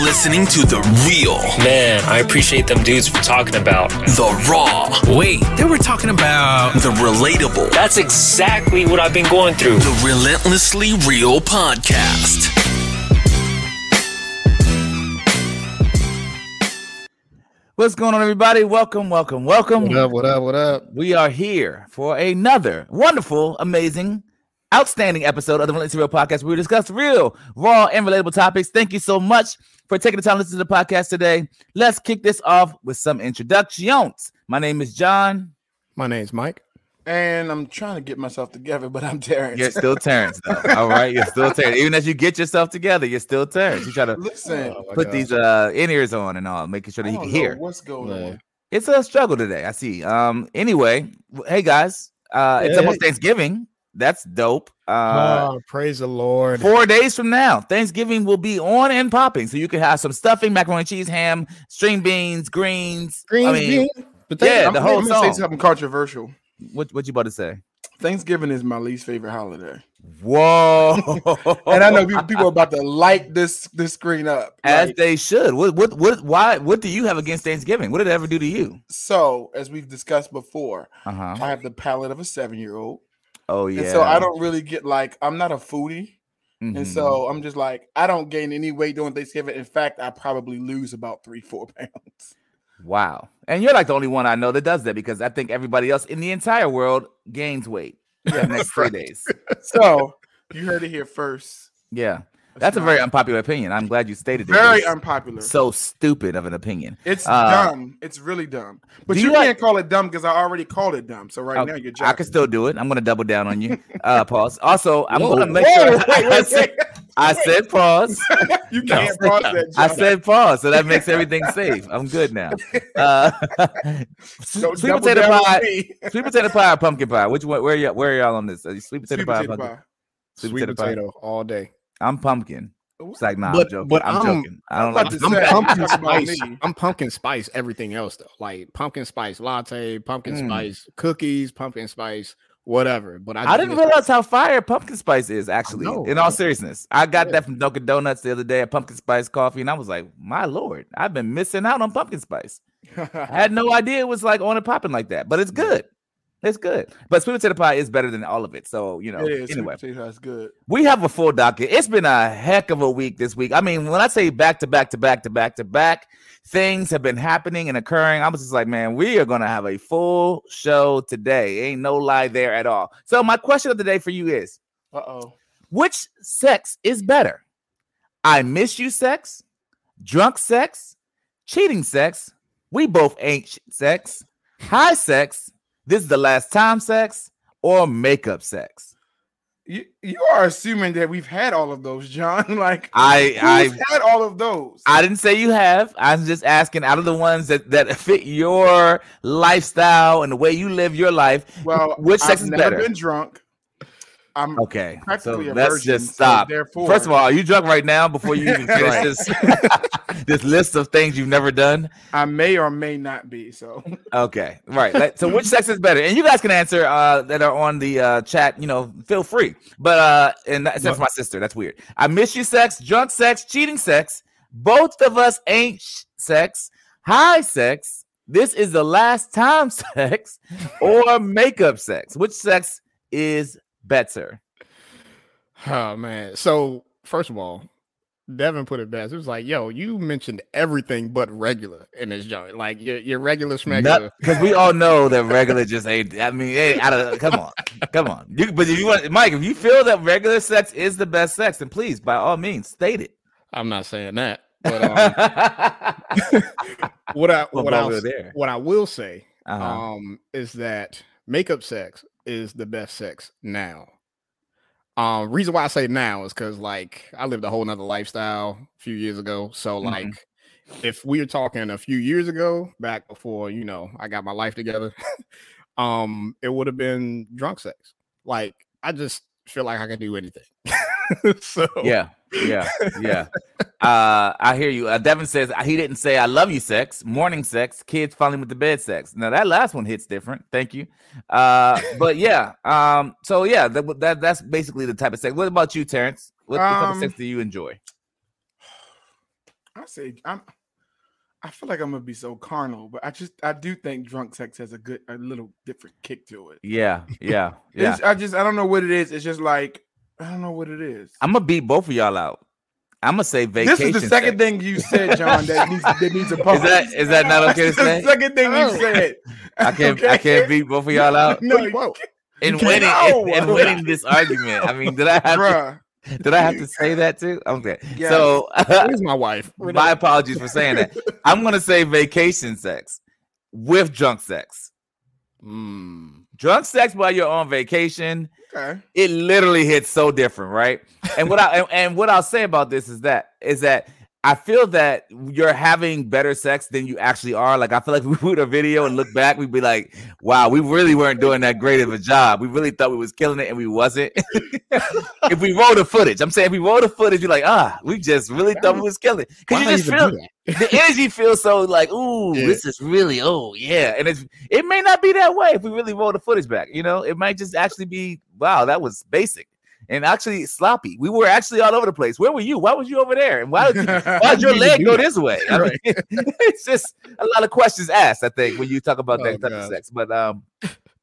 now listening to The Real, Man, I appreciate them dudes for talking about. The Raw, Wait, they were talking about. The Relatable, That's exactly what I've been going through. The Relentlessly Real Podcast. What's going on, everybody? Welcome, welcome, welcome. What up? What up? What up? We are here for another wonderful, amazing, outstanding episode of the Relentlessly Real Podcast where we discuss real, raw, and relatable topics. Thank you so much for taking the time to listen to the podcast today. Let's kick this off with some introductions. My name is John. My name's Mike. And I'm trying to get myself together, but I'm Terrence. You're still Terrence, though. All right, you're still Terrence. Even as you get yourself together, you're still Terrence. You try to Listen, Oh put God. these uh in ears on and all, making sure that I he can hear. what's going Yeah. on. It's a struggle today. I see. Um. Anyway, hey guys, uh, it's almost Thanksgiving. That's dope. Uh, oh, praise the Lord. four days from now, Thanksgiving will be on and popping, so you can have some stuffing, macaroni and cheese, ham, string beans, greens. Greens, I mean, beans, yeah, potatoes. the I'm, whole I'm gonna song. say something controversial. What what you about to say? Thanksgiving is my least favorite holiday, Whoa! and I know people, people are about to light this this screen up. as Like, they should. What what what? Why? What do you have against Thanksgiving? What did it ever do to you? so, as we've discussed before, Uh huh. I have the palate of a seven year old, Oh yeah. and so I don't really get like I'm not a foodie, Mhm. and so I'm just like I don't gain any weight during Thanksgiving. In fact, I probably lose about three four pounds. Wow. And you're like the only one I know that does that because I think everybody else in the entire world gains weight the next three days. So you heard it here first. Yeah. That's a very unpopular opinion. I'm glad you stated it. very unpopular. so stupid of an opinion. It's Uh, dumb. It's really dumb. But you, you like- can't call it dumb because I already called it dumb. So right Oh, now you're I can still do it. I'm gonna double down on you. Uh pause. Also, I'm gonna make Whoa, sure wait, I, wait, said, wait. I said pause. You can't pause that. I said pause, so that makes everything safe. I'm good now. Uh, Don't sweet potato pie, sweet potato pie, or pumpkin pie. Which one? Where are y'all? Where are y'all on this? Sweet potato Sweet pie, potato pumpkin? pie. Sweet, Sweet potato, pie. potato all day. I'm pumpkin. It's like nah, But- I'm joking. but I'm, I'm- joking. I don't like. to I'm pumpkin you talking about spice. I'm pumpkin spice. Everything else though, like pumpkin spice latte, pumpkin Mm. spice cookies, pumpkin spice, whatever. But I, I didn't miss- realize how fire pumpkin spice is. Actually, know, in all seriousness, I got Yeah. that from Dunkin' Donuts the other day. A pumpkin spice coffee, and I was like, "My lord, I've been missing out on pumpkin spice. I had no idea it was like on and popping like that. But it's good. It's good. But sweet potato pie is better than all of it. So you know. it is. Anyway, Sweet potato pie is good. we have a full docket. It's been a heck of a week this week. I mean, when I say back to back to back to back to back, things have been happening and occurring. I was just like, man, we are gonna have a full show today. Ain't no lie there at all. So my question of the day for you is: Uh oh. Which sex is better? I miss you sex, drunk sex, cheating sex. We both ain't sex, high sex. This is the last time sex or makeup sex. You you are assuming that we've had all of those, John. like I I had all of those. I didn't say you have. I'm just asking out of the ones that, that fit your lifestyle and the way you live your life. well, which sex I've is never better? been drunk. I'm Okay. So let's virgin, just so stop. therefore- First of all, are you drunk right now before you even finish this this list of things you've never done? I may or may not be. So Okay. Right. So which sex is better? And you guys can answer uh that are on the uh chat, you know, feel free. But uh and that, that's my sister. That's weird. I miss you sex, drunk sex, cheating sex. Both of us ain't sh- sex, high sex. This is the last time sex or makeup sex. Which sex is better? Oh man. So first of all, Devin put it best. It was like, yo, you mentioned everything but regular in this joint. Like your your regular schmegular. Because we all know that regular just ain't. I mean, hey, out of come on, come on. You, but if you want, Mike, if you feel that regular sex is the best sex, then please, by all means, state it. I'm not saying that. But um, what I Well, what while I we're there. what I will say Uh-huh. um is that makeup sex is the best sex now. Um reason why I say now is because like I lived a whole nother lifestyle a few years ago. So Mhm. like if we were talking a few years ago, back before you know I got my life together, um, it would have been drunk sex. Like I just feel like I can do anything. so yeah, yeah, yeah. Uh, I hear you. Uh, Devin says he didn't say "I love you" sex, morning sex, kids falling with the bed sex. Now that last one hits different. Thank you. Uh, but yeah. Um, so yeah, that, that that's basically the type of sex. What about you, Terrence? What, what type of Um, sex do you enjoy? I say I'm. I feel like I'm gonna be so carnal, but I just I do think drunk sex has a good, a little different kick to it. Yeah, yeah, yeah. I just I don't know what it is. It's just like I don't know what it is. I'm gonna beat both of y'all out. I'm gonna say vacation. This vacation. is the second sex. thing you said, John. That needs that needs a Is that is that not okay to That's the say? second thing Oh. you said. I can't I can't beat both of y'all out No, Whoa, you whoa. in can't- winning No. in, in winning this argument. I mean, did I have to, did I have to say that too? Okay, Yes. so Where's my wife? my apologies for saying that. I'm gonna say vacation sex with drunk sex. Mm. Drunk sex while you're on vacation. Okay. it literally hits so different, right? And what I and, and what I'll say about this is that is that I feel that you're having better sex than you actually are. Like I feel like if we put a video and look back, we'd be like, "Wow, we really weren't doing that great of a job. We really thought we was killing it, and we wasn't." if we roll the footage, I'm saying if we roll the footage, you're like, "Ah, we just really thought we was killing." Because you just feel the energy feels so like, "Ooh, Yeah. this is really oh yeah," and it's it may not be that way if we really roll the footage back. You know, it might just actually be, "Wow, that was basic." And actually sloppy. We were actually all over the place. Where were you? Why was you over there? And why did, you, why did your leg go this way? I mean, it's just a lot of questions asked. I think when you talk about Oh, that type of sex, but um,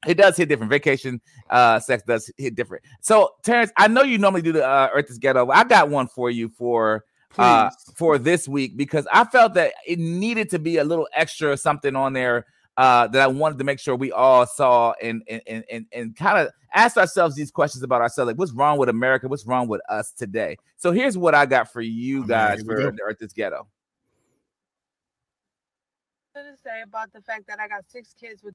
it does hit different. Vacation uh sex does hit different. So Terrence, I know you normally do the uh, Earth is Ghetto. I got one for you for uh for this week because I felt that it needed to be a little extra something on there uh that I wanted to make sure we all saw and and and and, and kind of ask ourselves these questions about ourselves like what's wrong with America? What's wrong with us today? So here's what I got for you Oh, guys here for the Earth is Ghetto. Something to say about the fact that I got six kids with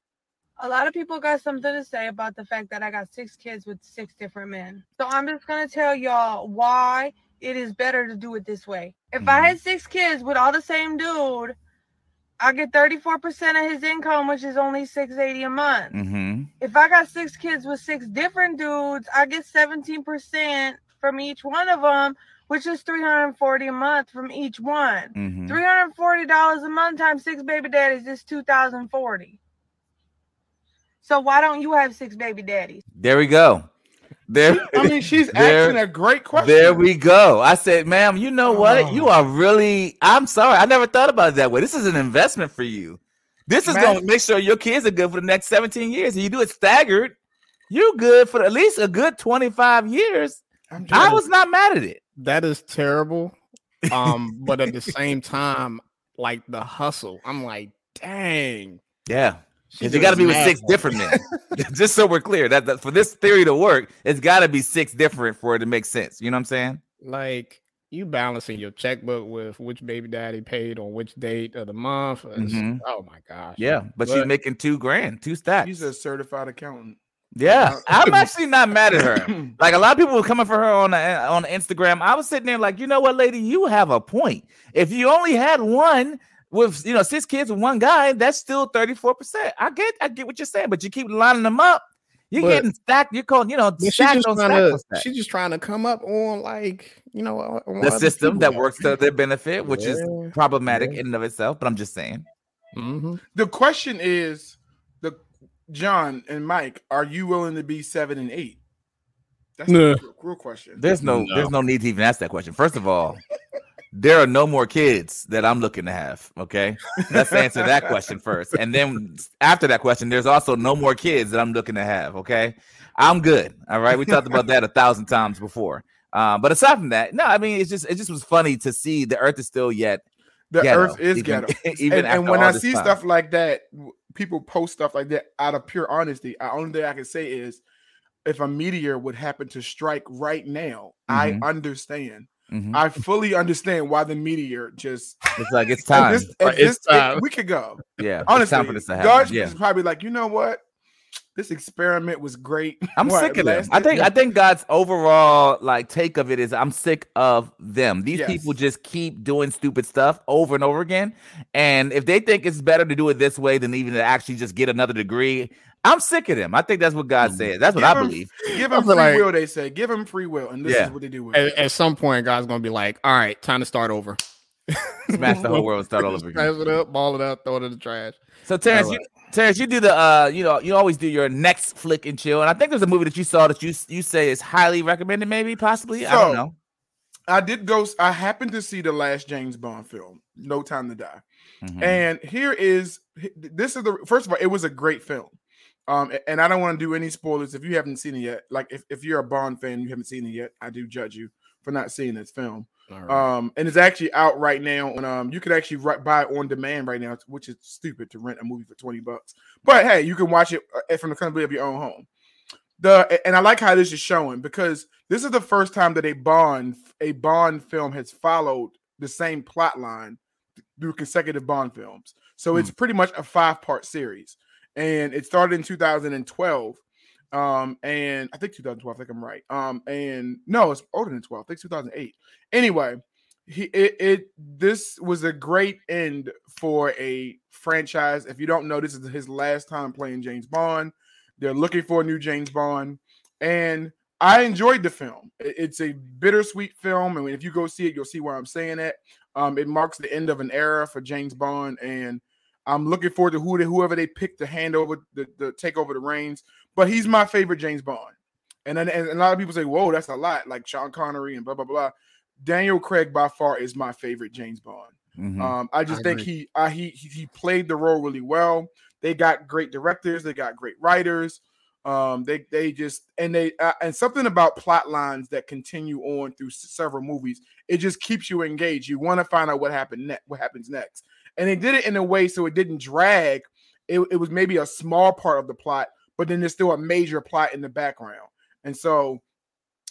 a lot of people got something to say about the fact that I got six kids with six different men. So I'm just gonna tell y'all why it is better to do it this way. If I had six kids with all the same dude, I get 34% of his income, which is only 680 a month. mm-hmm If I got six kids with six different dudes, I get 17% from each one of them, which is 340 a month from each one. mm-hmm Three hundred and forty dollars a month times six baby daddies is two thousand forty. So why don't you have six baby daddies? there we go there I mean, she's There- asking a great question. There we go. I said, ma'am, you know what? You Oh. are really, I'm sorry. I never thought about it that way. This is an investment for you. This is going to make sure your kids are good for the next 17 years. And you do it staggered, You're good for at least a good 25 years. I was not mad at it. That is terrible. Um, but at the same time, like the hustle, I'm like, dang. Yeah. She Because you got to be with six for it. different men. Just so we're clear that, that for this theory to work, it's got to be six different for it to make sense. You know what I'm saying? Like you balancing your checkbook with which baby daddy paid on which date of the month. It's- Mhm. Oh my gosh. Yeah. But, she's making two grand, two stacks. She's a certified accountant. Yeah, Uh, I'm actually not mad at her. Like a lot of people were coming for her on the, on Instagram. I was sitting there like, you know what, lady, you have a point. If you only had one with you know six kids with one guy, that's still 34 percent. I get, I get what you're saying, but you keep lining them up. You're But- getting stacked. You're calling, you know, But she's just on trying stack to on stack. she's just trying to come up on like you know on The system that works to their benefit, which is problematic yeah. in and of itself. But I'm just saying. Mhm. The question is, the John and Mike, are you willing to be seven and eight? That's Nah. a real, real question. There's no, No. there's no need to even ask that question. First of all, there are no more kids that I'm looking to have. Okay, let's answer that question first, and then after that question, there's also no more kids that I'm looking to have. Okay, I'm good. All right, we talked about that a thousand times before. Uh, but aside from that, no, I mean it's just it just was funny to see the Earth is still yet the ghetto, Earth is even- ghetto. even and, and when I see time. stuff like that, people post stuff like that out of pure honesty. The only thing I can say is, if a meteor would happen to strike right now, I Mhm. understand. Mhm. I fully understand why the meteor just it's like it's time. this, at it's this it- we could go. yeah, it's Honestly, time for this to happen. God yeah. is probably like, you know what? This experiment was great. I'm What, sick of them. I lasted- think I think God's overall like take of it is I'm sick of them. These Yes. people just keep doing stupid stuff over and over again. And if they think it's better to do it this way than even to actually just get another degree, I'm sick of them. I think that's what God Mhm. said. That's what Give I 'em- believe. Give I them free like- will. They say, give them free will, and this Yeah. is what they do with At, it. at some point, God's gonna be like, "All right, time to start over." Smash the whole world and start all over again. Smash it up, ball it up, throw it in the trash. So Terrence, you Terrence, you do the uh, you know, you always do your next flick and chill. And I think there's a movie that you saw that you you say is highly recommended, maybe, possibly. I don't know. I did go. I happened to see the last James Bond film, No Time to Die, Mhm. and here is this is the first of all, it was a great film. Um, and I don't want to do any spoilers if you haven't seen it yet. Like if, if you're a Bond fan, you haven't seen it yet. I do judge you for not seeing this film. Right. Um, and it's actually out right now. And um, you could actually buy it on demand right now, which is stupid to rent a movie for twenty bucks. But hey, you can watch it uh, from the comfort of your own home. The and I like how this is showing because this is the first time that a Bond a Bond film has followed the same plot line through consecutive Bond films. So it's pretty much a five part series, and it started in 2012. Um, and I think 2012. I think I'm right. Um, and no, it's older than 12. I think 2008. Anyway, he it, it this was a great end for a franchise. If you don't know, this is his last time playing James Bond. They're looking for a new James Bond, and I enjoyed the film. It's a bittersweet film, and if you go see it, you'll see why I'm saying that. Um, it marks the end of an era for James Bond, and I'm looking forward to who they, whoever they pick to hand over the, the take over the reins. But he's my favorite James Bond, and then and a lot of people say, "Whoa, that's a lot," like Sean Connery and blah blah blah. Daniel Craig by far is my favorite James Bond. Mhm. Um, I just I think he, uh, he he he played the role really well. They got great directors, they got great writers. Um, they they just and they uh, and something about plot lines that continue on through s- several movies. It just keeps you engaged. You want to find out what happened next. What happens next? And they did it in a way so it didn't drag. It, it was maybe a small part of the plot, but then there's still a major plot in the background. And so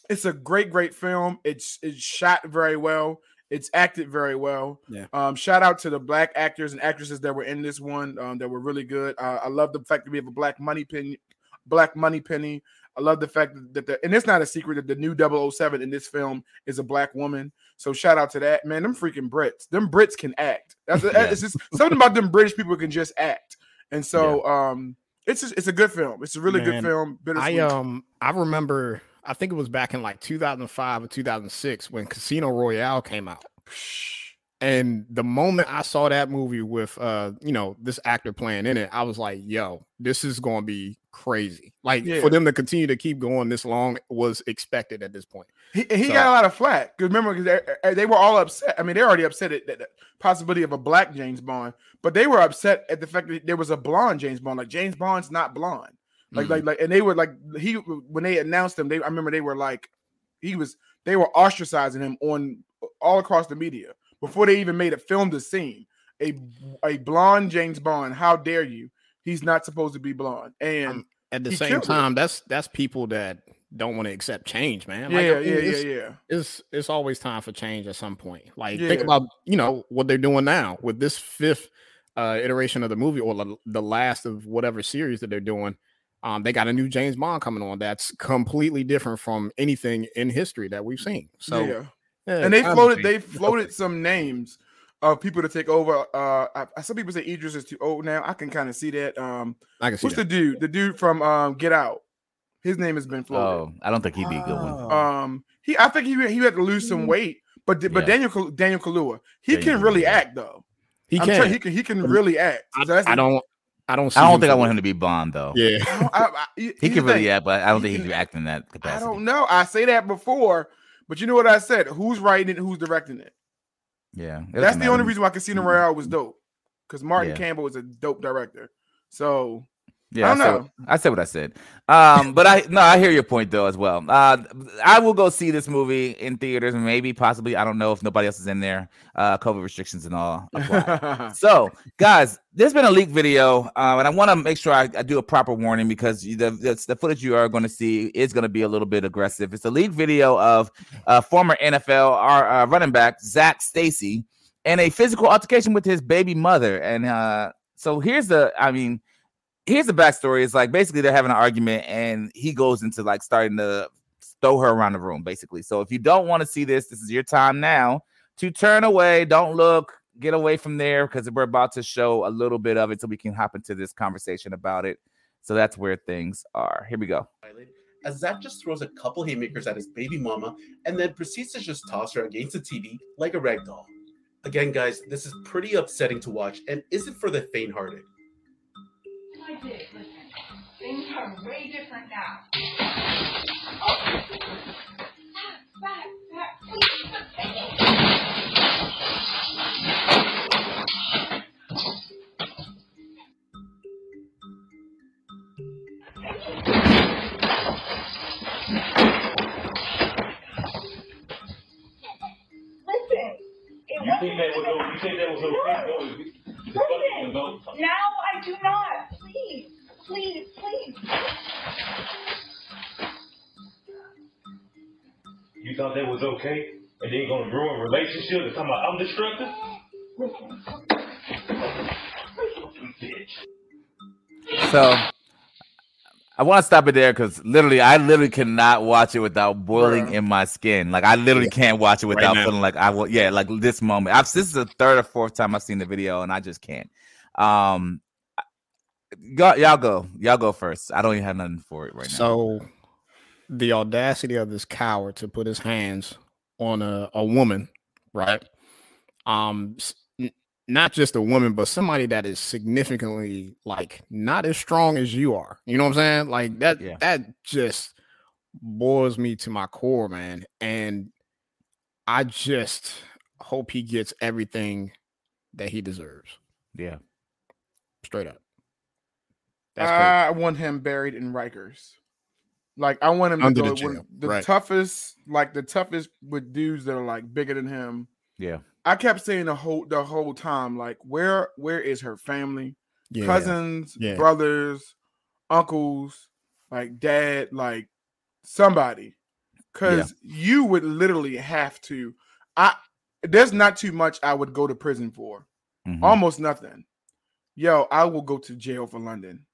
it's a great, great film. It's it's shot very well. It's acted very well. Yeah. Um, shout out to the black actors and actresses that were in this one. Um, that were really good. Uh, I love the fact that we have a black Moneypenny, black Moneypenny. I love the fact that the and it's not a secret that the new 007 in this film is a black woman. So shout out to that man. Them freaking Brits. Them Brits can act. That's Yeah. it's just something about them British people can just act. And so um, it's just, it's a good film. It's a really Man, good film. I um I remember I think it was back in like 2005 or 2006 when Casino Royale came out. And the moment I saw that movie with uh, you know, this actor playing in it, I was like, yo, this is gonna be crazy. Like Yeah. for them to continue to keep going this long was expected at this point. He, he So- got a lot of flack because remember, because they, eh, eh, they were all upset. I mean, they're already upset at the, possibility of a black James Bond, but they were upset at the fact that there was a blonde James Bond. Like James Bond's not blonde. Like, Mhm. like, mm-hmm. like, and they were like, he when they announced him, they I remember they were like, he was they were ostracizing him on uh, all across the media before they even made a filmed the scene. A a blonde James Bond, how dare you? He's not supposed to be blonde. And Um, At the same time, that's that's people that don't want to accept change, man. yeah, Like, yeah, I mean, yeah, it's- yeah. it's it's always time for change at some point. Like Yeah. think about you know what they're doing now with this fifth uh iteration of the movie or the, the last of whatever series that they're doing. Um, they got a new James Bond coming on that's completely different from anything in history that we've seen. So yeah. yeah, and they floated they floated some names of people to take over. Uh, I, some people say Idris is too old now. I can kind of see that. Um, I can see what's that. the dude? The dude from um Get Out. His name has been Oh. I don't think he'd be a good one. Oh. Um, he I think he he had to lose some weight, but but Yeah. Daniel Daniel Kaluuya he Daniel can really Kaluuya. act though. he I'm can. telling you, he can he can really act. I, So that's I don't. I don't. See I don't think I want him to be Bond though. Yeah. I I- I- He can really act, but I don't He think he can- can act in that capacity. I don't know. I say that before, but you know what I said? Who's writing it? Who's directing it? Yeah, That's the only reason why Casino. Royale was dope. Because Martin Yeah. Campbell was a dope director. So Yeah, I I, said, know. what- I said what I said. Um, but I no, I hear your point though as well. Uh, I will go see this movie in theaters, maybe, possibly. I don't know if nobody else is in there. Uh, COVID restrictions and all so, guys, there's been a leak video, uh, and I want to make sure I, I do a proper warning because you- the, the the footage you are going to see is going to be a little bit aggressive. It's a leak video of uh, former NFL our, uh, running back Zac Stacy and a physical altercation with his baby mother. And uh, so here's the, I mean, here's the backstory. It's like basically they're having an argument, and he goes into like starting to throw her around the room, basically. So if you don't want to see this, this is your time now to turn away. Don't look. Get away from there because we're about to show a little bit of it so we can hop into this conversation about it. So that's where things are. Here we go. as Zac just throws a couple haymakers at his baby mama and then proceeds to just toss her against the TV like a rag doll. Again, guys, this is pretty upsetting to watch and isn't for the faint-hearted. Did. Listen, things are way different now. Oh. Back, back, please, Listen, it You wasn't think that was, o- you think that was okay? No, it- Now I do not. Please, please, please. You thought that was okay? And then gonna ruin relationships and talking about I'm destructive? So I want to stop it there because literally, I literally cannot watch it without boiling Bruh. in my skin. Like I literally can't watch it without now. feeling like I will. Yeah, like this moment. I've this is the third or fourth time I've seen the video, and I just can't. Um, go, y'all go, y'all go first. I don't even have nothing for it right now. So the audacity of this coward to put his hands on a, a woman, right? Um n- not just a woman, but somebody that is significantly like not as strong as you are. You know what I'm saying? Like that Yeah. that just boils me to my core, man. And I just hope he gets everything that he deserves. Yeah, Straight up. I want him buried in Rikers. Like I want him to Under go the with jail, the right. toughest, like the toughest with dudes that are like bigger than him. yeah, I kept saying the whole the whole time, like where where is her family, Yeah. cousins, Yeah. brothers, uncles, like dad, like somebody, because you would literally have to. I there's not too much I would go to prison for, mhm, almost nothing. Yo, I will go to jail for London.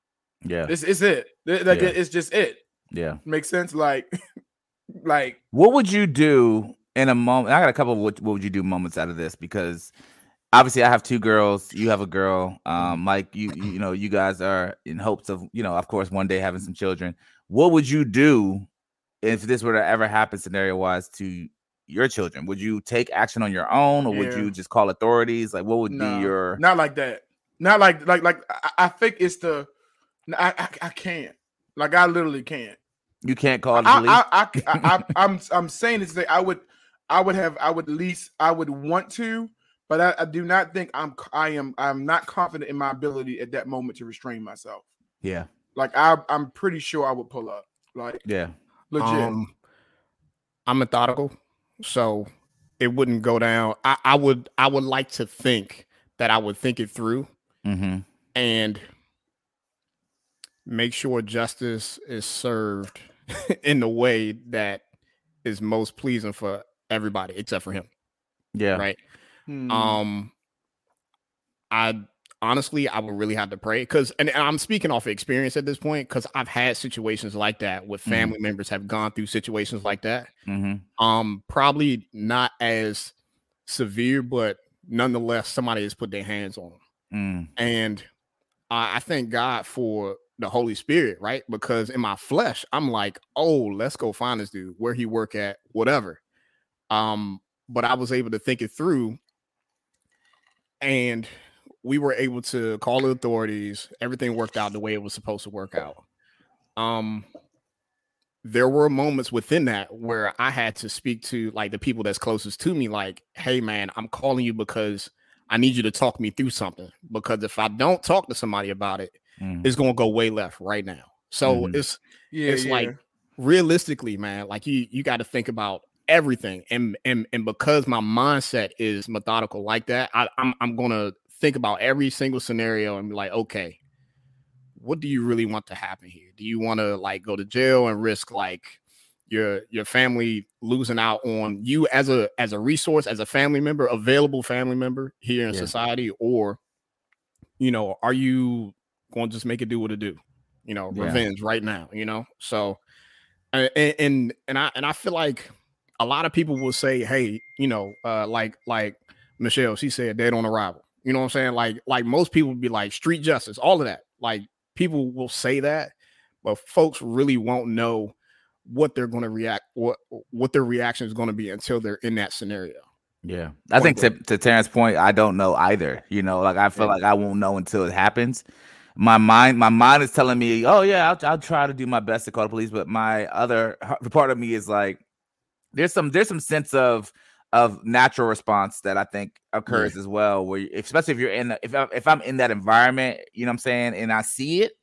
Yeah, This is it. Like Yeah. it's just it. yeah. Makes sense. Like, like What would you do in a moment? I got a couple of what, what would you do moments out of this because obviously I have two girls, you have a girl. Um, Mike, you you know, you guys are in hopes of, you know, of course, one day having some children. What would you do if this were to ever happen scenario wise to your children? Would you take action on your own or would you just call authorities? Like what would nah, be your not like that. Not like like like I, I think it's the I, I I can't. Like I literally can't. you can't call the I. I, I, I, I, I'm I'm saying this. I would I would have I would at least I would want to, but I, I do not think I'm I am I'm not confident in my ability at that moment to restrain myself. yeah, Like I I'm pretty sure I would pull up. Like yeah. legit. Um, I'm methodical, so it wouldn't go down. I, I would I would like to think that I would think it through Mm-hmm. and make sure justice is served in the way that is most pleasing for everybody except for him. Yeah. Right. Hmm. Um, I honestly, I would really have to pray because, and, and I'm speaking off of experience at this point because I've had situations like that with Mhm. family members have gone through situations like that. Mm-hmm. Um, probably not as severe, but nonetheless, somebody has put their hands on them, Mm. and I, I thank God for the Holy Spirit, right? Because in my flesh, I'm like, oh, let's go find this dude, where he work at, whatever. Um, but I was able to think it through, and we were able to call the authorities. Everything worked out the way it was supposed to work out. Um, there were moments within that where I had to speak to like the people that's closest to me, like, hey man, I'm calling you because I need you to talk me through something. Because if I don't talk to somebody about it, Mhm. it's gonna go way left right now. So Mhm. it's yeah, it's yeah. like realistically, man, like you you got to think about everything. And and and because my mindset is methodical like that, I, I'm I'm gonna think about every single scenario and be like, okay, what do you really want to happen here? Do you want to like go to jail and risk like your your family losing out on you as a as a resource, as a family member, available family member here in Yeah. society, or you know, are you going to just make it do what it do? You know, Yeah. revenge right now. You know, so and and and I and I feel like a lot of people will say, hey, you know, uh, like like Michelle, she said dead on arrival. You know what I'm saying? Like like most people would be like street justice, all of that. Like people will say that, but folks really won't know what they're going to react what what their reaction is going to be until they're in that scenario. Yeah, I think to, to Terrence's point, I don't know either. You know, like I feel Yeah. like I won't know until it happens. My mind, my mind is telling me, "Oh yeah, I'll, I'll try to do my best to call the police," but my other part of me is like, there's some there's some sense of of natural response that I think occurs as well. Where you- especially if you're in the- if I, if I'm in that environment, you know what I'm saying, and I see it,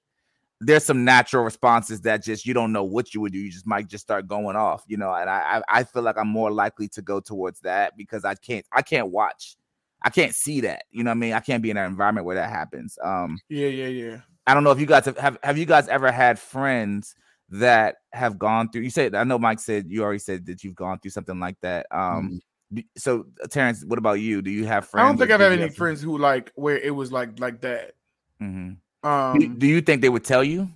there's some natural responses that just you don't know what you would do. You just might just start going off, you know. And I I, I feel like I'm more likely to go towards that because I can't I can't watch I can't see that. You know what I mean? I can't be in an environment where that happens. Um, Yeah, yeah, yeah. I don't know if you guys have, have have you guys ever had friends that have gone through you said I know Mike said you already said that you've gone through something like that. Um d- so Terrence, what about you? Do you have friends? I don't think I've had any friends who like where it was like like that. Mhm. Um, do, do you think they would tell you?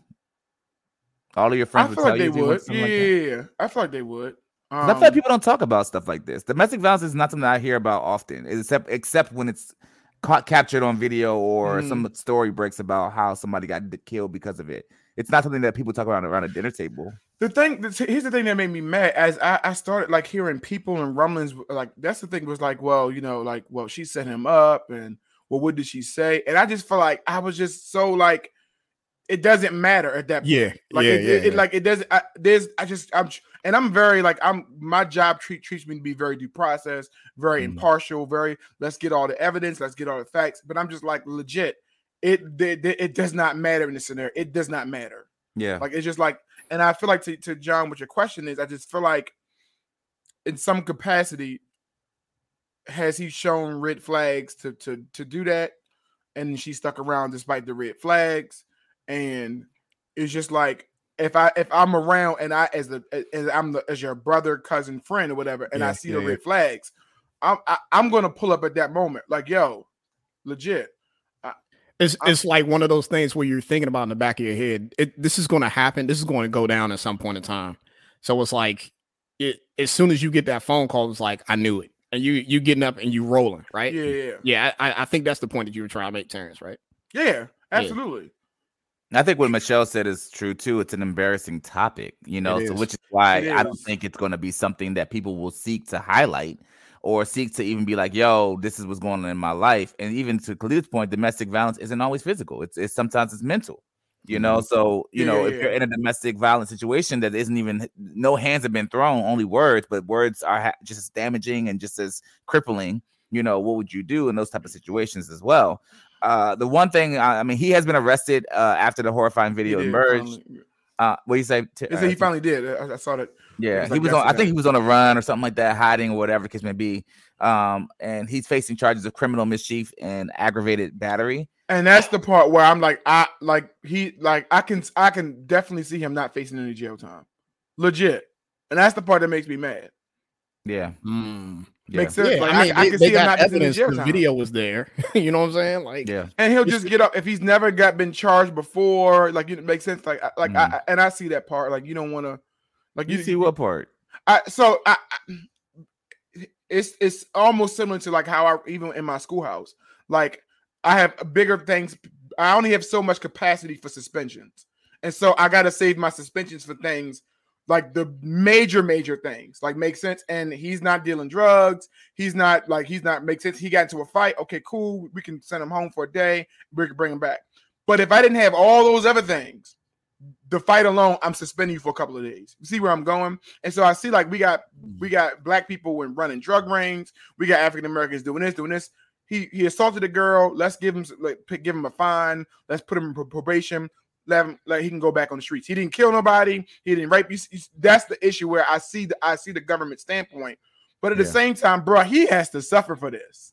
All of your I friends would feel tell like you they you would. Yeah, like yeah, yeah. I feel like they would. 'Cause I feel like Um, people don't talk about stuff like this. Domestic violence is not something I hear about often, except except when it's caught captured on video or Mhm. some story breaks about how somebody got killed because of it. It's not something that people talk about around a dinner table. The thing, here's the thing that made me mad. As I, I started like hearing people and rumblings, like that's the thing was like, well, you know, like, well, she set him up, and well, what did she say? And I just felt like I was just so like, it doesn't matter at that. point. Yeah, like yeah, it, yeah, it, it- yeah. like it does. I, there's, I just, I'm, and I'm very like, I'm my job treat treats me to be very due process, very Mm-hmm. impartial, very. Let's get all the evidence, let's get all the facts. But I'm just like legit. It, it, it does not matter in this scenario. It does not matter. Yeah. Like it's just like, and I feel like to, to John, what your question is, I just feel like in some capacity, has he shown red flags to to to do that? And she stuck around despite the red flags. And it's just like if I if I'm around and I as the as I'm the as your brother, cousin, friend, or whatever, and I see yeah, the yeah. red flags, I'm I, I'm gonna pull up at that moment, like yo, legit. It's it's like one of those things where you're thinking about in the back of your head. It, this is going to happen. This is going to go down at some point in time. So it's like, it as soon as you get that phone call, it's like I knew it, and you you getting up and you rolling, right? Yeah, yeah, yeah. I, I think that's the point that you were trying to make, Terrence, right? Yeah, absolutely. I think what Michelle said is true too. It's an embarrassing topic, you know, so which is why It I don't think it's going to be something that people will seek to highlight or seek to even be like, "Yo, this is what's going on in my life." And even to Khalid's point, domestic violence isn't always physical. It's it's sometimes it's mental. You know, so you Yeah, know, yeah, if you're in a domestic violence situation that isn't even no hands have been thrown, only words, but words are ha- just as damaging and just as crippling. You know, what would you do in those type of situations as well? Uh, the one thing, I I mean, he has been arrested uh, after the horrifying video emerged. Uh, what do you say? T- uh, he finally did. I, I saw that. yeah, was he like was on. I think he was on a run or something like that, hiding or whatever the case may be. Um, and he's facing charges of criminal mischief and aggravated battery. And that's the part where I'm like, I like he like I can I can definitely see him not facing any jail time, legit. And that's the part that makes me mad. Yeah, Mm. Makes sense. Yeah, like, I mean, I, they, can see him not evidence. jail The time. video was there. you know what I'm saying? Like, yeah, and he'll just get up if he's never got been charged before. Like it makes sense. Like I- like I, mm. I- and I see that part. Like you don't want to. Like you see what part? I so I, I it's it's almost similar to like how I even in my schoolhouse, like I have bigger things. I only have so much capacity for suspensions, and so I got to save my suspensions for things like the major major things like make sense. And he's not dealing drugs. He's not like he's not make sense. He got into a fight. Okay, cool. We can send him home for a day. We can bring him back. But if I didn't have all those other things, the fight alone, I'm suspending you for a couple of days. You see where I'm going? And so I see like we got we mm. got black people when running drug rings. We got African Americans doing this, doing this. He he assaulted a girl. Let's give him like give him a fine. Let's put him in probation. Let him like he can go back on the streets. He didn't kill nobody. He didn't rape you. That's the issue where I see the I see the government standpoint. But at the same time, bro, he has to suffer for this.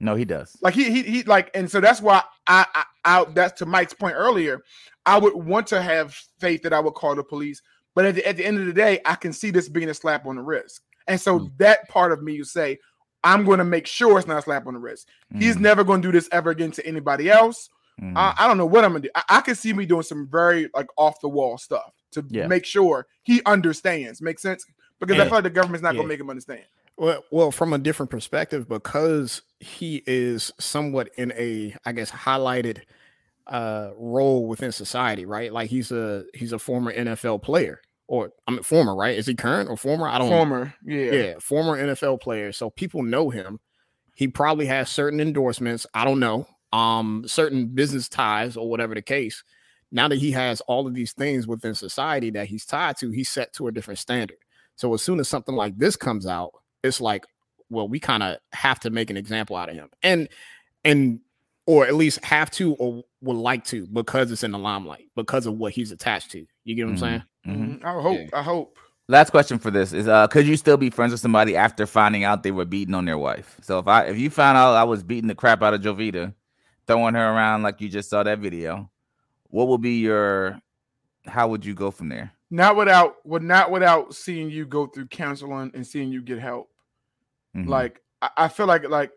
No, he does. Like he he he like, and so that's why I I, I that's to Mike's point earlier. I would want to have faith that I would call the police, but at the, at the end of the day, I can see this being a slap on the wrist, and so Mm. that part of me you say, I'm going to make sure it's not a slap on the wrist. He's Mm, never going to do this ever again to anybody else. Mm. I, I don't know what I'm gonna do. I, I can see me doing some very like off the wall stuff to Yeah. make sure he understands. Make sense? Because I feel like the government's not Yeah. gonna make him understand. Well, well, from a different perspective, because he is somewhat in a, I guess, highlighted uh role within society, right? Like he's a he's a former NFL player, or I mean, former, right? Is he current or former? I don't. Know. Former, yeah. yeah, former NFL player. So people know him. He probably has certain endorsements. I don't know, um, certain business ties or whatever the case. Now that he has all of these things within society that he's tied to, he's set to a different standard. So as soon as something like this comes out, it's like, well, we kind of have to make an example out of him, and and or at least have to or would like to because it's in the limelight because of what he's attached to. You get what I'm Mhm. saying? Mhm. Mhm. I hope. Yeah. I hope. Last question for this is: uh, Could you still be friends with somebody after finding out they were beating on their wife? So if I if you found out I was beating the crap out of Jovita, throwing her around like you just saw that video, what would be your? How would you go from there? Not without, well, not without seeing you go through counseling and seeing you get help. Mhm. Like I, I feel like like,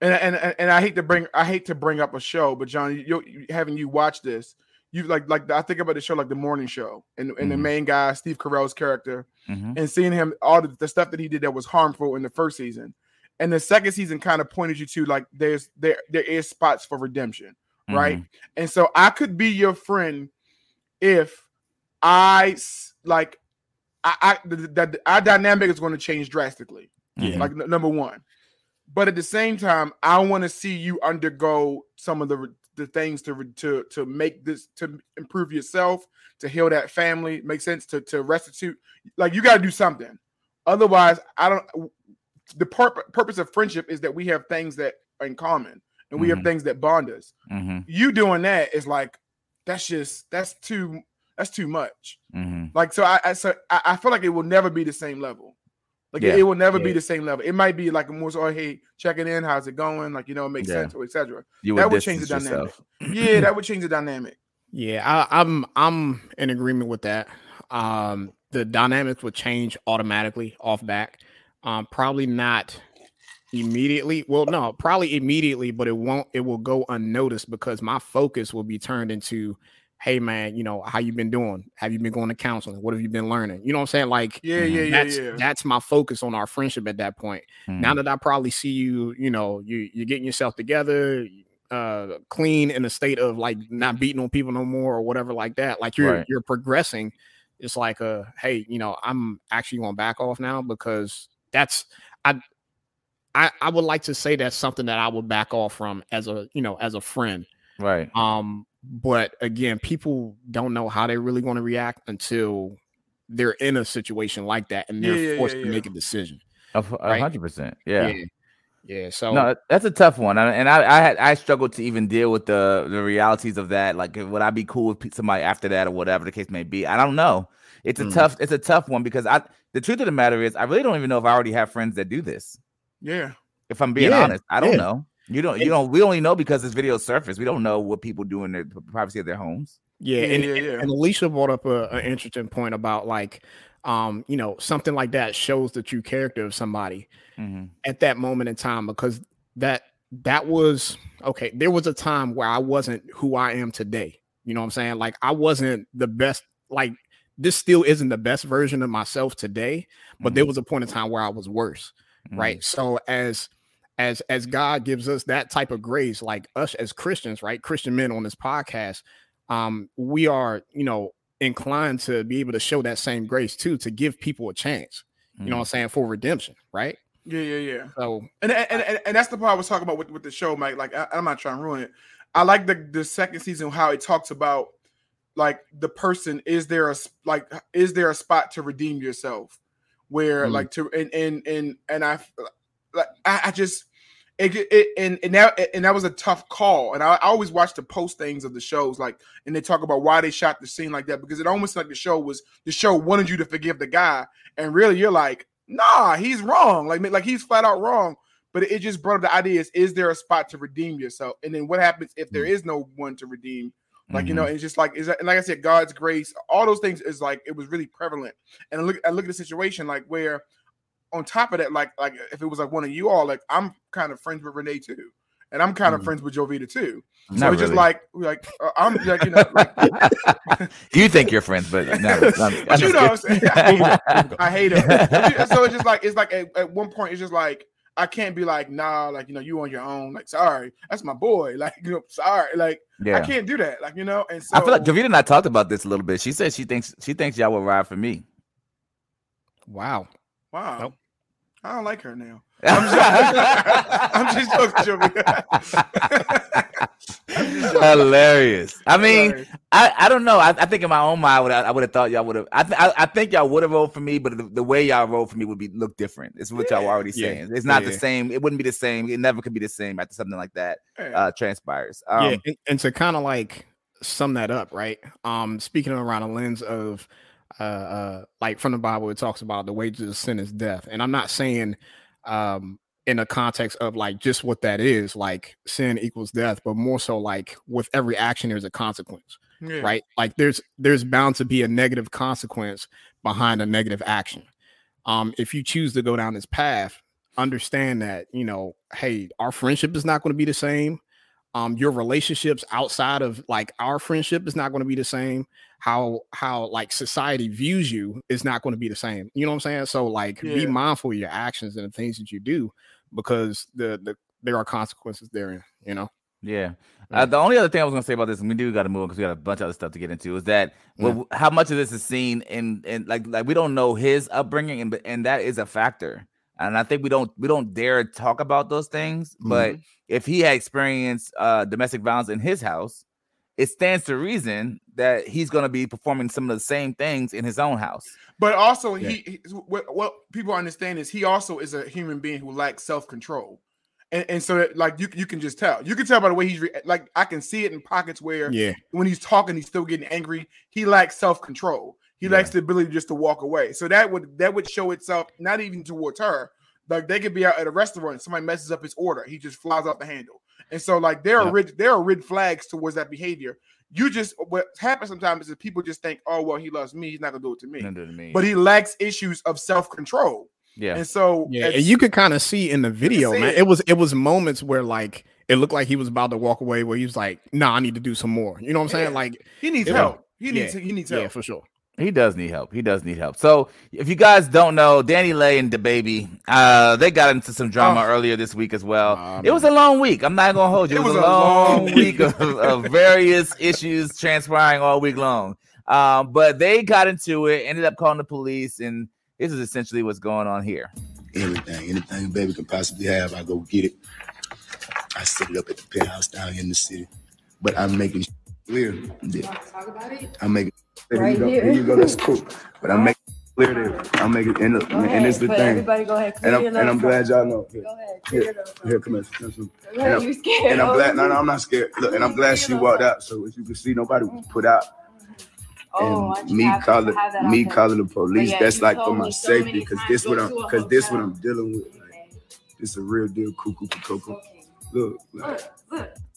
and, and and I hate to bring I hate to bring up a show, but John, you, you having you watch this, you like like I think about the show like the morning show, and and the Mhm. main guy Steve Carell's character, Mhm. and seeing him all the, the stuff that he did that was harmful in the first season, and the second season kind of pointed you to like there's there there is spots for redemption, right? Mhm. And so I could be your friend if I like I, I the- our dynamic is going to change drastically. Yeah. Like n- number one, but at the same time, I want to see you undergo some of the the things to to to make this to improve yourself, to heal that family. Make sense to to restitute. Like you got to do something. Otherwise, I don't. The pur- purpose of friendship is that we have things that are in common, and we have Mhm. things that bond us. Mhm. You doing that is like that's just that's too that's too much. Mhm. Like so, I, I so I, I feel like it will never be the same level. Like Yeah. it, it will never be the same level. It might be like a more so, oh, hey, checking in, how's it going? Like you know, it makes Yeah. sense or etc. You would That would change the dynamic. Yeah, that would change the dynamic. Yeah, I, I'm I'm in agreement with that. Um, the dynamics would change automatically off back. Um, probably not immediately. Well, no, probably immediately, but it won't. It will go unnoticed because my focus will be turned into, hey man, you know how you been doing? Have you been going to counseling? What have you been learning? You know what I'm saying? Like, Yeah, yeah, yeah, that's yeah. that's my focus on our friendship at that point. Now Mhm. that I probably see you, you know, you you're getting yourself together, uh, clean in a state of like not beating on people no more or whatever like that. Like you're Right. you're progressing. It's like uh, hey, you know, I'm actually going back off now because that's I. I, I would like to say that's something that I would back off from as a you know as a friend. Right. Um, but again, people don't know how they're really going to react until they're in a situation like that and they're Yeah, forced yeah, to yeah. make a decision. A hundred percent. Yeah. Yeah, Yeah, So no, that's a tough one, and and I I had I struggled to even deal with the the realities of that. Like, would I be cool with somebody after that or whatever the case may be? I don't know. It's a Mm. tough it's a tough one because I the truth of the matter is I really don't even know if I already have friends that do this. Yeah. If I'm being Yeah, honest, I don't yeah. know. You don't. You don't. We only know because this video surfaced. We don't know what people do in the privacy of their homes. Yeah, Yeah, and, yeah, and- yeah. and Alicia brought up a, an interesting point about like, um, you know, something like that shows the true character of somebody Mhm. at that moment in time because that that was okay. There was a time where I wasn't who I am today. You know what I'm saying? Like I wasn't the best. Like this still isn't the best version of myself today, but there was a point in time where I was worse. Right. So as as as God gives us that type of grace, like us as Christians, right? Christian men on this podcast, um, we are, you know, inclined to be able to show that same grace too, to give people a chance, you know what I'm saying, for redemption, right? Yeah, yeah, yeah. So And and, and, and that's the part I was talking about with, with the show, Mike. Like I, I'm not trying to ruin it. I like the the second season how it talks about like the person is there a s- like is there a spot to redeem yourself where Mm. like to and and and and I like I, I just it, it and and that and that was a tough call. And I, I always watch the post things of the shows like and they talk about why they shot the scene like that because it almost like the show was the show wanted you to forgive the guy. And really you're like nah he's wrong. Like like he's flat out wrong. But it just brought up the idea is is there a spot to redeem yourself? And then what happens if there mm-hmm. is no one to redeem? Like you know mm-hmm. it's just like is like i said god's grace all those things is like it was really prevalent. And I look i look at the situation like where on top of that like like if it was like one of you all like i'm kind of friends with renee too and i'm kind of Mhm. friends with jovita too so Not it's just really. like like uh, i'm like you know like, you think you're friends, but no, I'm- but I'm you know what I'm saying? I hate him. I hate him. so it's just like it's like at, at one point it's just like I can't be like nah like you know you on your own like sorry that's my boy like you know sorry like I can't do that like you know and so I feel like Jovita and I talked about this a little bit. She said she thinks she thinks y'all will ride for me. wow. Wow Nope. I don't like her now I'm just, I'm just joking Hilarious. I mean, Hilarious. I, I don't know. I, I think in my own mind, I would I would have thought y'all would have. I, th- I I think y'all would have rolled for me, but the, the way y'all rolled for me would be look different. It's what y'all were already Yeah. saying. It's not the same. It wouldn't be the same. It never could be the same after something like that Yeah. uh, transpires. Um, yeah, and, and to kind of like sum that up, right? Um, speaking around a lens of uh, uh, like from the Bible, it talks about the wages of sin is death, and I'm not saying um in a context of like just what that is, like sin equals death, but more so like with every action there's a consequence, Yeah. right? Like there's there's bound to be a negative consequence behind a negative action. Um, if you choose to go down this path, understand that you know, hey, our friendship is not going to be the same. Um, your relationships outside of like our friendship is not going to be the same. How how like society views you is not going to be the same. You know what I'm saying? So like, be mindful of your actions and the things that you do because the the there are consequences therein. You know. Yeah. Uh, the only other thing I was gonna say about this, and we do got to move because we got a bunch of other stuff to get into, is that well, how much of this is seen in in like like we don't know his upbringing, and and that is a factor. And I think we don't we don't dare talk about those things. But if he had experienced uh, domestic violence in his house, it stands to reason that he's gonna be performing some of the same things in his own house. But also, he, he what, what people understand is he also is a human being who lacks self control, and and so that, like you you can just tell you can tell by the way he's re- like I can see it in pockets where Yeah. when he's talking he's still getting angry. He lacks self control. He lacks the ability just to walk away. So that would that would show itself not even towards her. Like they could be out at a restaurant, and somebody messes up his order, he just flies off the handle. And so like there are Yeah. red there are red flags towards that behavior. You just what happens sometimes is that people just think, oh well, he loves me, he's not gonna do it to me. Don't it to me. But he lacks issues of self control. Yeah. And so Yeah, and you could kind of see in the video, man. it. It. was it was moments where like it looked like he was about to walk away, where he was like, "Nah, I need to do some more." You know what I'm saying? Yeah. Like he needs it- help. He yeah, needs he needs yeah, help. for sure. He does need help. He does need help. So, if you guys don't know, DaniLeigh and DaBaby, uh, they got into some drama Oh. earlier this week as well. Aw, it was a long week. I'm not gonna hold you. It, was, a long, long week of, of various issues transpiring all week long. Um, but they got into it, ended up calling the police, and this is essentially what's going on here. Everything, anything a baby can possibly have, I go get it. I set it up at the penthouse down here in the city. But I'm making clear that I'm making there Right you go, here. Here you go, that's cool. But I'm making clear that I'm making and, look, Go and it's the ahead, thing. everybody go ahead, and I'm, and I'm glad y'all know. Here, Go ahead, clear here, here, come here. come here. Go ahead, And you I'm, scared. and I'm Oh, glad. No, no, I'm not scared. Look, and I'm glad she walked out. So as you can see, nobody was put out. Oh, and I me have calling that me out there. calling the police. yeah, that's like for my so safety because this what I'm because this what. I'm dealing with. Like, it's a real deal. Cuckoo, cuckoo. Look, like,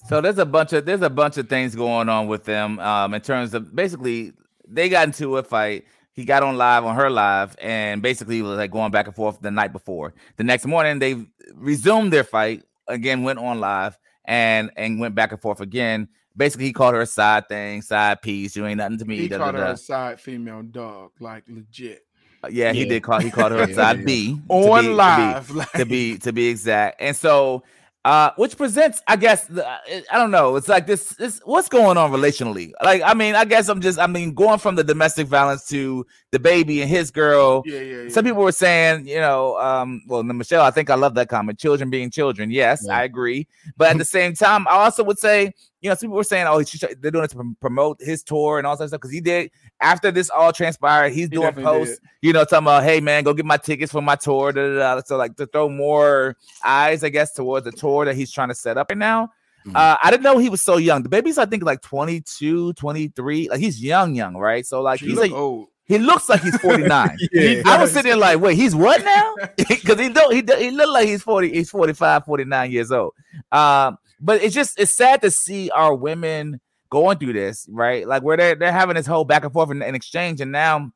So there's a bunch of there's a bunch of things going on with them um, in terms of basically they got into a fight. He got on live on her live and basically was like going back and forth the night before. The next morning they resumed their fight again, went on live and and went back and forth again. Basically, he called her a side thing, side piece. You ain't nothing to me. He da, da, called her a side female dog, like legit. Uh, yeah, he did call. He called her a side yeah. B On be- to be- live, to like- be to be exact. And so, uh, which presents, I guess, the, I don't know. It's like this. This what's going on relationally? Like, I mean, I guess I'm just, I mean, going from the domestic violence to DaBaby and his girl. Yeah, yeah, Some people were saying, you know, um, well, Michelle, I think I love that comment. Children being children. Yes, I agree. But at the same time, I also would say, you know, some people were saying, oh, they're doing it to promote his tour and all that stuff because he did after this all transpired. He's doing definitely posts, you know, talking about, hey man, go get my tickets for my tour. Da, da, da. So like to throw more eyes, I guess, towards the tour that he's trying to set up right now. Mm-hmm. Uh, I didn't know he was so young. DaBaby's, I think, like 22, 23. Like he's young, young, right? So like She he's like old. he looks like he's 49. Yeah, I was sitting there like, wait, he's what now? Because he don't he, he look like he's 40, he's 45, 49 years old. Um, but it's just it's sad to see our women going through this, right? Like where they're they're having this whole back and forth and, and exchange, and now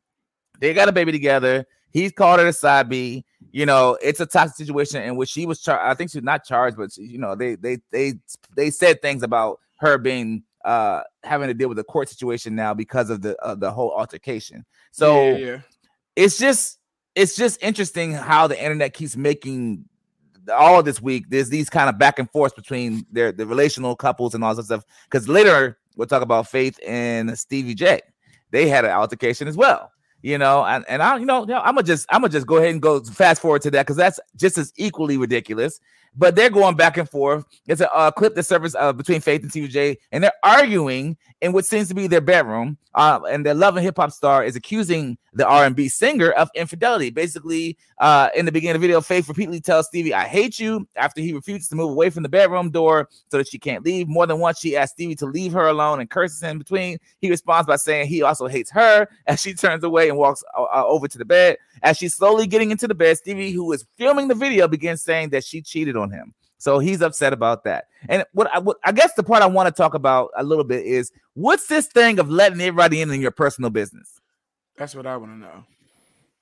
they got a baby together. He's called her a side B. You know, it's a toxic situation in which she was charged. I think she's not charged, but she- you know, they they they they said things about her being uh having to deal with the court situation now because of the uh, the whole altercation. So Yeah, yeah. it's just it's just interesting how the internet keeps making all this week there's these kind of back and forth between their the relational couples and all that stuff because later we'll talk about faith and stevie j. They had an altercation as well you know and, and i you know, i'm gonna just i'm gonna just go ahead and go fast forward to that because that's just as equally ridiculous but they're going back and forth. It's a uh, clip that surfaced uh, between Faith and TJ, and they're arguing in what seems to be their bedroom. Uh, and the Love and Hip Hop star is accusing the R&B singer of infidelity. Basically, uh, in the beginning of the video, Faith repeatedly tells Stevie, "I hate you." After he refuses to move away from the bedroom door so that she can't leave. More than once, she asks Stevie to leave her alone and curses him in between. He responds by saying he also hates her as she turns away and walks uh, uh, over to the bed. As she's slowly getting into the bed, Stevie, who is filming the video, begins saying that she cheated on him. So he's upset about that. And what I, what I guess the part I want to talk about a little bit is what's this thing of letting everybody in in your personal business? That's what I want to know.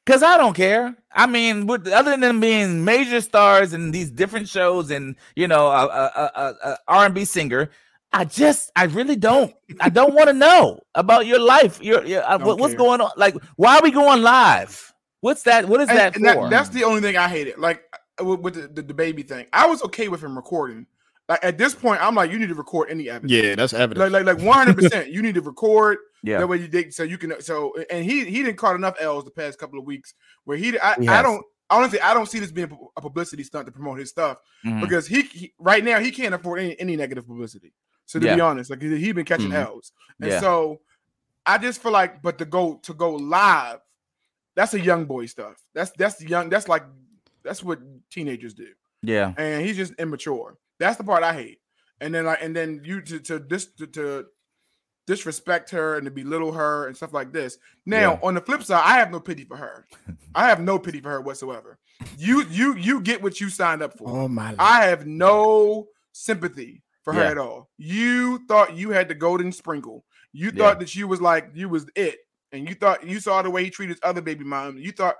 Cause I don't care. I mean, with, other than being major stars in these different shows and you know a, a, a, a R&B singer, I just I really don't. I don't want to know about your life. Your, your uh, what, what's care. going on? Like, why are we going live? What's that? What is And- that and for? that's the only thing I hated. Like uh, with, with the, the, DaBaby thing, I was okay with him recording. Like at this point, I'm like, you need to record any evidence. Yeah, that's evidence. Like like like 100. percent You need to record. Yeah. That way you did so you can so and he he didn't caught enough L's the past couple of weeks where he I, He I don't honestly I don't see this being a publicity stunt to promote his stuff Mhm. because he, he right now he can't afford any, any negative publicity. So to Yeah. be honest, like he, he been catching Mhm. L's, and Yeah. so I just feel like, but to go to go live, that's a young boy stuff. That's that's young. That's like that's what teenagers do, yeah. and he's just immature. That's the part I hate. And then like, and then you to to dis to, to disrespect her and to belittle her and stuff like this. Now, Yeah. on the flip side, I have no pity for her. I have no pity for her whatsoever. You you you get what you signed up for. Oh my! I have no sympathy for her at all. You thought you had the golden sprinkle. You Yeah. thought that you was like you was it, and you thought you saw the way he treated his other baby mom. You thought,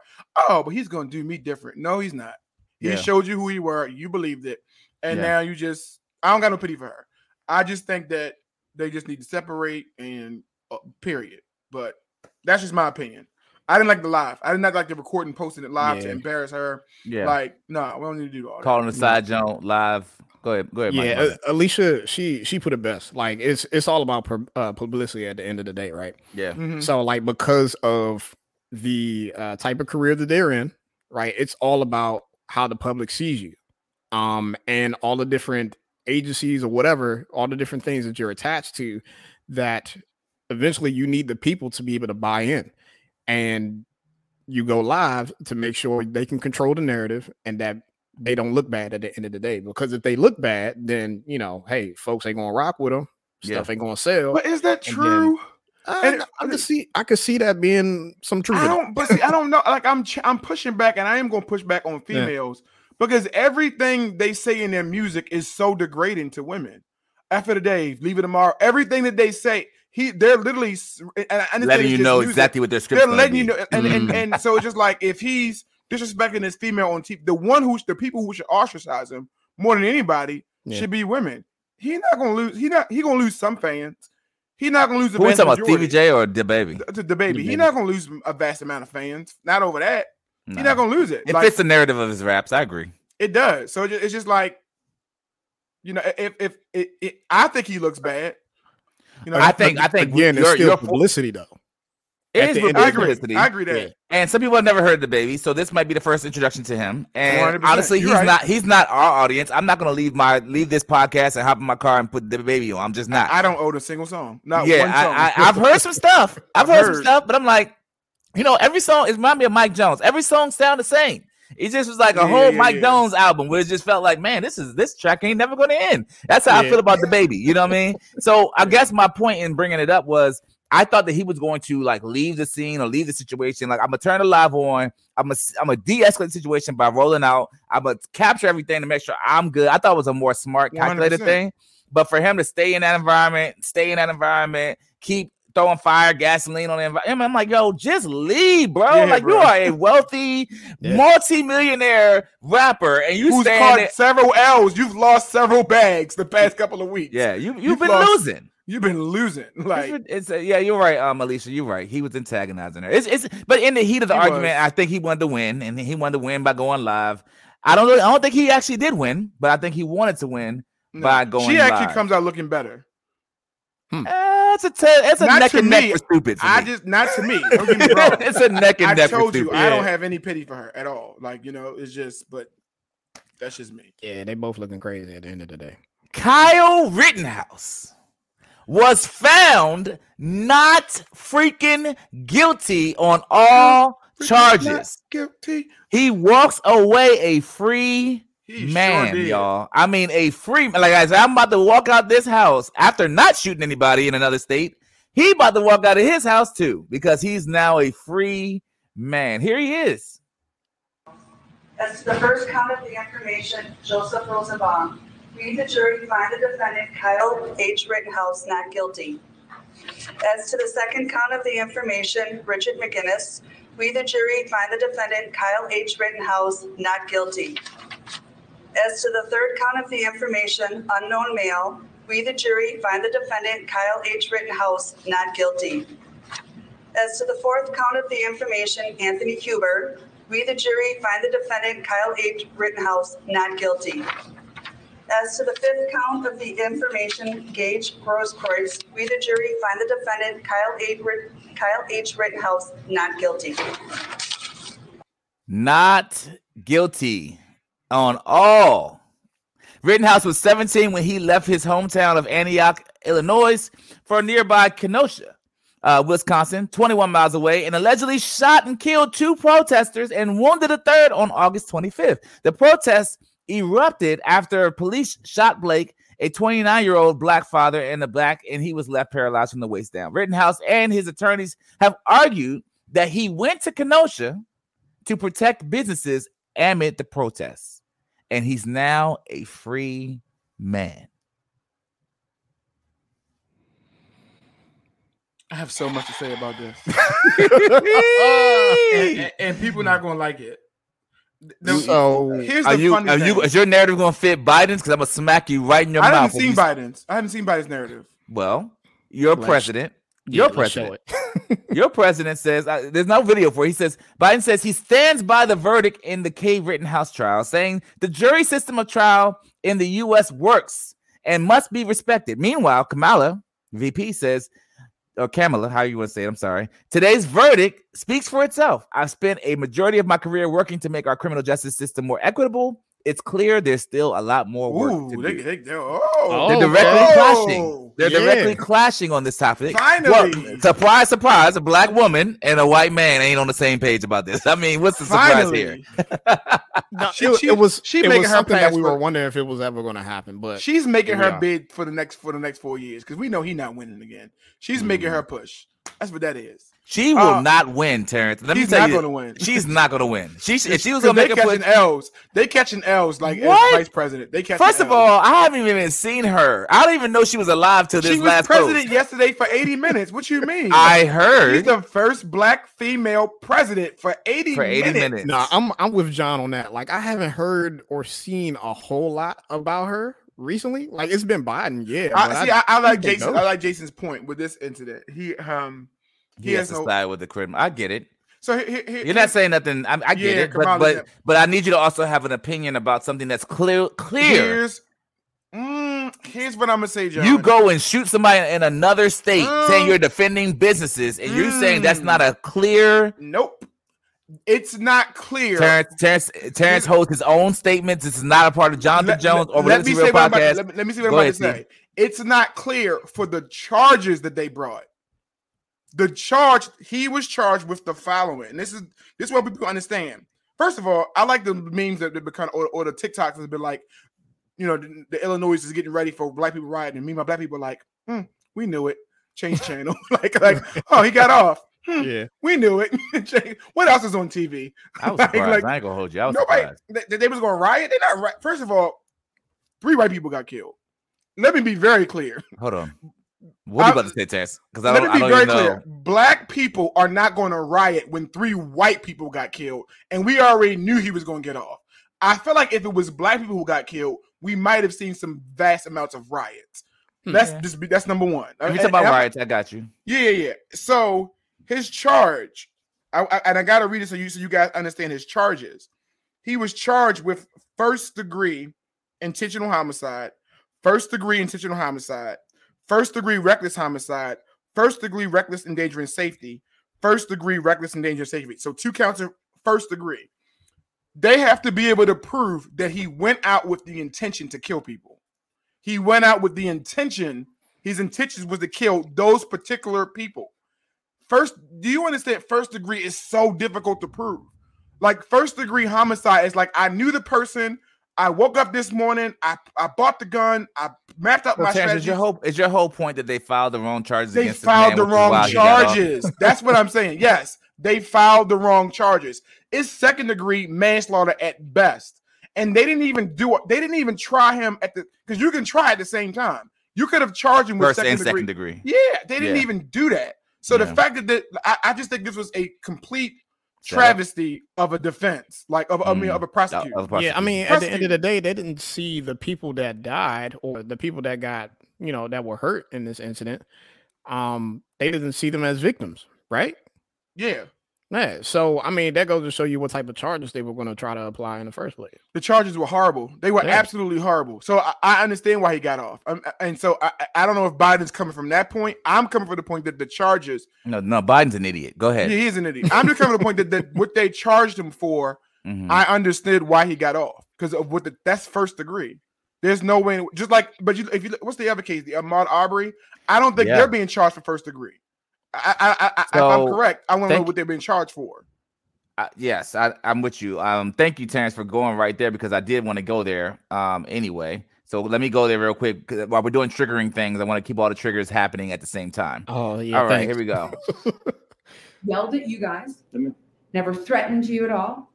oh, but he's gonna do me different. No, he's not. He Yeah. showed you who he were. You believed it, and Yeah. now you just. I don't got no pity for her. I just think that they just need to separate and uh, period. But that's just my opinion. I didn't like the live. I did not like the recording, posting it live to embarrass her. Yeah. Like, no, we don't need to do all that. Calling the side joint live. Go ahead. Go ahead. Mike. yeah, uh, Alicia, she she put it best. Like it's it's all about pub- uh, publicity at the end of the day, right? yeah. Mhm. So like because of the uh, type of career that they're in, right? It's all about how the public sees you, um, and all the different agencies or whatever, all the different things that you're attached to. That eventually you need the people to be able to buy in, and you go live to make sure they can control the narrative and that they don't look bad at the end of the day. Because if they look bad, then you know, hey, folks ain't gonna rock with them. Yeah. Stuff ain't gonna sell. But is that And then- true? Uh, And- I can see I could see that being some truth. I don't, but see, I don't know. Like I'm, I'm pushing back, and I am going to push back on Yeah. females because everything they say in their music is so degrading to women. After the day, leave it tomorrow. Everything that they say, he, they're literally, s- and Letting you know music. exactly what their script's They're letting be. you know, and, and, Mhm. and so it's just like if he's disrespecting this female on TV, the one who's the people who should ostracize him more than anybody Yeah. should be women. He not gonna lose. He not. He gonna lose some fans. He not gonna lose the Who we vast talking about? majority. Stevie J or DaBaby? The, DaBaby. He not gonna lose a vast amount of fans. Not over that. Nah. He not gonna lose it. It Like, fits the narrative of his raps. I agree. it does. So it's just like, you know, if if it, it, I think he looks bad. You know, I think. I think again, it's still you're- publicity though. It at is publicity. I agree. I agree that. Yeah. And some people have never heard of DaBaby, so this might be the first introduction to him. And 100%. honestly, he's You're right. not he's not our audience. I'm not gonna leave my leave this podcast and hop in my car and put DaBaby on. I'm just not. I don't own a single song. Not yeah, one song. I, I, I've heard some stuff. I've, I've heard, some stuff, but I'm like, you know, every song it remind me of Mike Jones. Every song sound the same. It just was like a Yeah, whole yeah, Mike yeah. Jones album where it just felt like, man, this is this track ain't never gonna end. That's how I feel about DaBaby. You know what I mean? So I guess my point in bringing it up was I thought that he was going to like leave the scene or leave the situation. Like I'm gonna turn the live on. I'm gonna I'm gonna de-escalate the situation by rolling out. I'm gonna capture everything to make sure I'm good. I thought it was a more smart, calculated 100%. thing. But for him to stay in that environment, stay in that environment, keep throwing fire, gasoline on the environment, I'm like, yo, just leave, bro. Yeah, like bro. you are a wealthy, Yeah. multi-millionaire rapper, and you Who's caught there. several L's? You've lost several bags the past couple of weeks. Yeah, you you've, You've been lost- losing. You've been losing. Like it's, it's a, yeah, you're right, um, Alicia. You're right. He was antagonizing her. It's it's but in the heat of the He argument, was. I think he wanted to win, and he wanted to win by going live. I don't really, I don't think he actually did win, but I think he wanted to win no. by going. she actually live. comes out looking better. Eh, it's a te- it's a Not neck to and neck for stupid. For I me. just not to me. Don't get me wrong. it's a neck and I neck for told you stupid. I don't have any pity for her at all. Like you know, it's just but That's just me. Yeah, they both looking crazy at the end of the day. Kyle Rittenhouse was found not freaking guilty on all charges. Guilty. He walks away a free He man, did. y'all. I mean, a free man. like I said, I'm about to walk out this house after not shooting anybody in another state. He about to walk out of his house too because he's now a free man. Here he is. That's the first count of the information, Joseph Rosenbaum, we, the jury, find the defendant Kyle H. Rittenhouse not guilty. As to the second count of the information, Richard McGinniss, we, the jury, find the defendant Kyle H. Rittenhouse not guilty. As to the third count of the information, unknown male, we, the jury, find the defendant Kyle H. Rittenhouse not guilty. As to the fourth count of the information, Anthony Huber, we, the jury, find the defendant Kyle H. Rittenhouse not guilty. As to the fifth count of the information, Gage Grosskreutz, we, the jury, find the defendant Kyle H. Kyle H. Rittenhouse not guilty. Not guilty on all. Rittenhouse was 17 when he left his hometown of Antioch, Illinois, for nearby Kenosha, uh, Wisconsin, 21 miles away, and allegedly shot and killed two protesters and wounded a third on August 25th. The protests erupted after police shot Blake, a 29 year old black father, and a black, and he was left paralyzed from the waist down. Rittenhouse and his attorneys have argued that he went to Kenosha to protect businesses amid the protests, and he's now a free man. I have so much to say about this, and, uh, and- and people not gonna like it. The- So, here's are the you, funny are thing. you, is your narrative going to fit Biden's? Because I'm going to smack you right in your I mouth. I haven't seen you- Biden's. I haven't seen Biden's narrative. Well, your Let's- president, Yeah, your president, your president says uh, there's no video for. It. He says Biden says he stands by the verdict in the K. Rittenhouse trial, saying the jury system of trial in the U.S. works and must be respected. Meanwhile, Kamala VP says, or Kamala, how you want to say it? I'm sorry. Today's verdict speaks for itself. I've spent a majority of my career working to make our criminal justice system more equitable. It's clear there's still a lot more work Ooh, to they, do. they, they, oh, They're oh, directly oh, clashing. They're yeah. directly clashing on this topic. Finally. Well, surprise, surprise, a black woman and a white man ain't on the same page about this. I mean, what's the surprise here? No, She- it, she- it was she it making was her something that we for- were wondering if it was ever going to happen. But She's making her are. bid for the next for the next four years because we know he's not winning again. She's making her mm-hmm. push. That's what that is. She will Uh, not win, Terrence. Let me she's tell not you, gonna win. She's not going to win. She, if she was 'Cause going to they make a push, catching L's. They catching L's like as vice president. They catching first of Ls. all, I haven't even seen her. I don't even know she was alive till this she was last president post. yesterday for 80 minutes. What you mean? I heard She's the first black female president for 80 for 80 minutes. minutes. no, I'm I'm with John on that. Like I haven't heard or seen a whole lot about her recently. Like it's been Biden, yeah. I, see, I, I like Jason. know. I like Jason's point with this incident. He um he, he has has to no. side with the criminal. I get it. So he, he, he- You're not saying nothing. I, I get Yeah, it, but Kamala but but I need you to also have an opinion about something that's clear. Clear. Here's mm, here's what I'm gonna say, John. You go and shoot somebody in another state saying Mm. you're defending businesses, and you're saying that's Mm. not a clear. Nope. It's not clear. Terrence, Terrence, Terrence holds his own statements. This is not a part of Jonathan Let- Jones or let me about- podcast. let me- let me see what Go I'm ahead, about to Steve. say. It's not clear for the charges that they brought. The charge he was charged with the following, and this is this is what people understand. First of all, I like the memes that have become or, or the TikToks have been like, you know, the, the Illinois is getting ready for black people rioting, and me, and my black people are like, hmm, we knew it. Change channel, like, like, oh, he got off. Hmm, Yeah. we knew it. What else is on TV? I was Like- surprised. like, I ain't gonna hold you. I was Nobody surprised. they, they was gonna riot. They're not right. First of all, three white people got killed. Let me be very clear. Hold on. What are you I- about to say, Terrence? Because I Let don't, me I be don't very even know. clear. Black people are not going to riot when three white people got killed, and we already knew he was going to get off. I feel like if it was black people who got killed, we might have seen some vast amounts of riots. Hmm. That's Yeah. just that's number one. If you talk about I'm- riots, I got you. yeah, yeah, yeah. So his charge, I, I- and I got to read it so you so you guys understand his charges. He was charged with first degree intentional homicide, first degree intentional homicide, first degree reckless homicide, first degree reckless endangering safety, first degree reckless endangering safety. So two counts of first degree. they have to be able to prove that he went out with the intention to kill people. He went out with the intention, his intention was to kill those particular people. First, do you understand? First degree is so difficult to prove. Like first degree homicide is like I knew the person. I woke up this morning. I, I bought the gun. I mapped out So, my Terrence, strategy. is your whole is your whole point that they filed the wrong charges They filed the which is why wrong he got off? charges. That's what I'm saying. Yes, they filed the wrong charges. It's second degree manslaughter at best. And they didn't even do it. They didn't even try him at the because you can try at the same time. You could have charged him with First second and degree. second degree. Yeah, they didn't Yeah. even do that. So the fact that the, I, I just think this was a complete. Travesty of a defense, like of I mean Mm. of a prosecutor. Yeah, I mean, at the end of the day, they didn't see the people that died or the people that got, you know, that were hurt in this incident. Um, they didn't see them as victims, right? yeah, Yeah. So I mean, that goes to show you what type of charges they were going to try to apply in the first place. the charges were horrible. They were Yeah. absolutely horrible. So I, I understand why he got off. Um, and so I, I- I don't know if Biden's coming from that point. I'm coming from the point that the charges No, no, Biden's an idiot. Go ahead. Yeah, he is an idiot. I'm just coming to the point that, that what they charged him for, Mhm. I understood why he got off because of what the that's first degree. There's no way, just like, but you, if you what's the other case, the Ahmaud Arbery, I don't think Yeah. they're being charged for first degree. I, I, I, I if I'm correct, I want to know what they've been charged for. Uh, yes, I, I'm with you. Um, thank you, Terrence, for going right there because I did want to go there. Um, anyway, so let me go there real quick while we're doing triggering things. I want to keep all the triggers happening at the same time. Oh yeah. all right, thanks. here we go. yelled at you guys, never threatened you at all,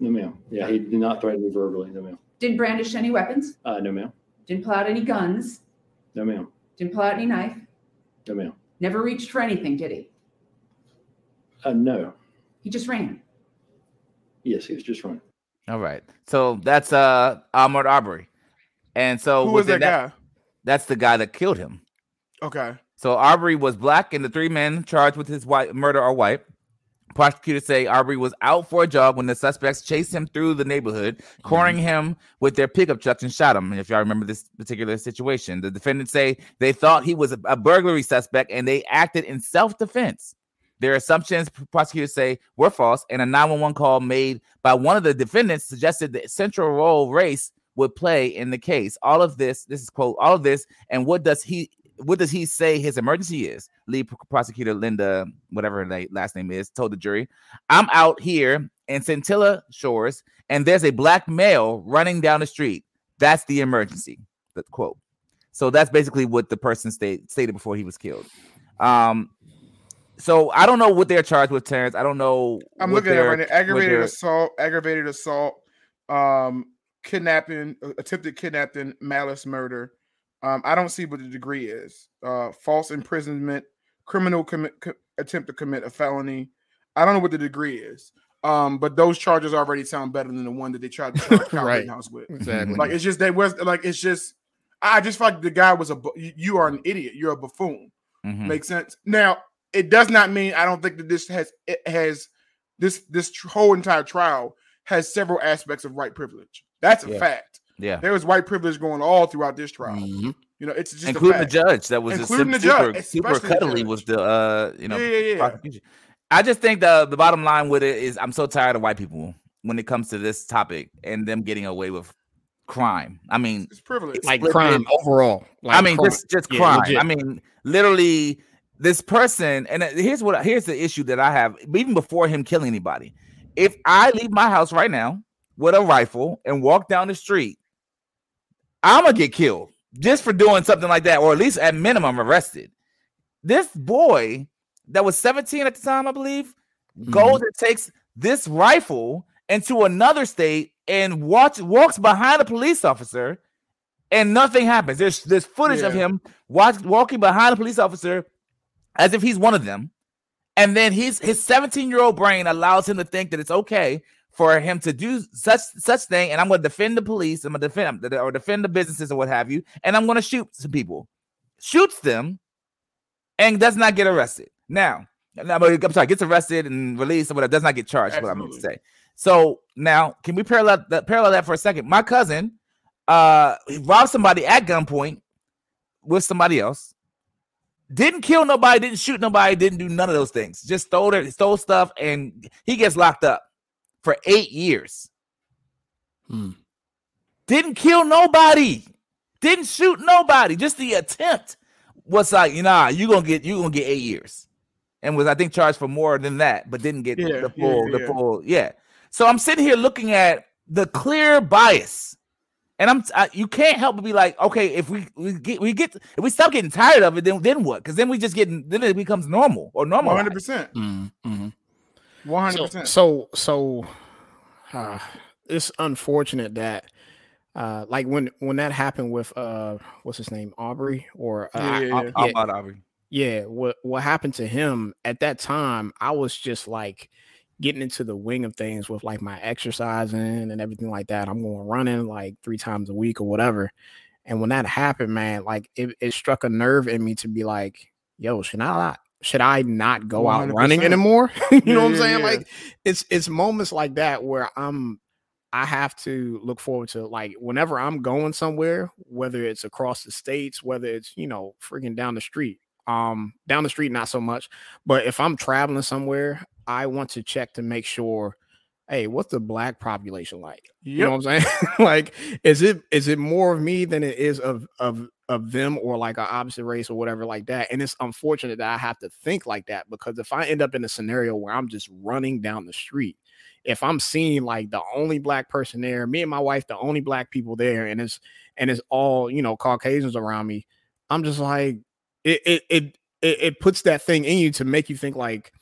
No, ma'am. Yeah, he did not threaten me verbally. No, ma'am. didn't brandish any weapons, Uh, no, ma'am. didn't pull out any guns, No, ma'am. didn't pull out any knife, No, ma'am. never reached for anything, did he? Uh, no. He just ran. Yes, he was just running. All right, so that's uh Ahmaud Arbery, and so Who was within that guy? That's the guy that killed him. Okay, So Arbery was black, and the three men charged with his white murder are white. Prosecutors say Arbery was out for a jog when the suspects chased him through the neighborhood, mm-hmm. cornering him with their pickup trucks and shot him. And if y'all remember this particular situation, the defendants say they thought he was a, a burglary suspect and they acted in self-defense. Their assumptions, prosecutors say, were false, and a 911 call made by one of the defendants suggested the central role race would play in the case. All of this, this is quote, all of this, and what does he what does he say his emergency is? Lead prosecutor Linda, whatever her last name is, told the jury, I'm out here in Satilla Shores, and there's a black male running down the street. That's the emergency. The quote. So that's basically what the person state, stated before he was killed. Um, so I don't know what they're charged with, Terrence. I don't know. I'm looking at it right now. Aggravated assault, aggravated assault, um, kidnapping, attempted kidnapping, malice murder. Um, I don't see what the degree is. Uh, false imprisonment, criminal commit, co- attempt to commit a felony. I don't know what the degree is. Um, but those charges already sound better than the one that they tried to charge Kyle Right. Rittenhouse with. Exactly. Like it's just they was like it's just. I just feel like the guy was a. You are an idiot. You're a buffoon. Mhm. Makes sense. Now, it does not mean I don't think that this has it has this this whole entire trial has several aspects of white privilege. That's a Yeah. fact. Yeah. There was white privilege going all throughout this trial. You know, it's just including the judge that was including the super, judge, super especially the cuddly judge. was the uh you know Yeah, yeah, yeah. I just think the the bottom line with it is I'm so tired of white people when it comes to this topic and them getting away with crime. I mean, It's privilege. Like crime it. overall. Like I mean, crime. just just crime. legit. I mean, literally, this person. And uh, here's what here's the issue that I have. Even before him killing anybody, if I leave my house right now with a rifle and walk down the street, I'm gonna get killed just for doing something like that, or at least at minimum arrested. This boy that was 17 at the time, I believe, mm-hmm. goes and takes this rifle into another state and watch walks behind a police officer and nothing happens. There's there's footage of him watch, walking behind a police officer as if he's one of them. And then his his 17 year old brain allows him to think that it's okay for him to do such such thing. And I'm going to defend the police. I'm going to defend or defend the businesses or what have you. And I'm going to shoot some people. Shoots them and does not get arrested. Now, I'm sorry, gets arrested and released or whatever. Does not get charged. is What I'm going to say. So now, can we parallel that parallel that for a second? My cousin uh robbed somebody at gunpoint with somebody else. Didn't kill nobody, didn't shoot nobody, didn't do none of those things. Just stole their stole stuff, and he gets locked up for eight years. Hmm. Didn't kill nobody. Didn't shoot nobody. Just the attempt was like, you know, you gonna get you gonna get eight years, and was I think charged for more than that, but didn't get Yeah, the yeah, full the yeah. full yeah. So I'm sitting here looking at the clear bias, and I'm I, you can't help but be like, okay, if we we get we get if we stop getting tired of it, then then what? Because then we just getting then it becomes normal or normal. One hundred percent. One hundred So, percent. so, so uh, it's unfortunate that, uh, like when when that happened with uh, what's his name, Aubrey, or uh, Yeah, yeah, yeah. I- About Aubrey. yeah, what what happened to him at that time? I was just like getting into the wing of things with like my exercising and everything like that. I'm going running like three times a week or whatever. And when that happened, man, like it, it struck a nerve in me to be like, yo, should I not should I not go out running anymore? you Yeah, know what I'm saying? yeah. Like it's it's moments like that where I'm I have to look forward to like whenever I'm going somewhere, whether it's across the states, whether it's you know freaking down the street. Um, down the street, not so much, but if I'm traveling somewhere, I want to check to make sure, hey, what's the black population like? You know what I'm saying? like, is it is it more of me than it is of of of them or like an opposite race or whatever like that? And it's unfortunate that I have to think like that because if I end up in a scenario where I'm just running down the street, if I'm seeing like the only black person there, me and my wife, the only black people there, and it's and it's all you know Caucasians around me, I'm just like it it it it, it puts that thing in you to make you think like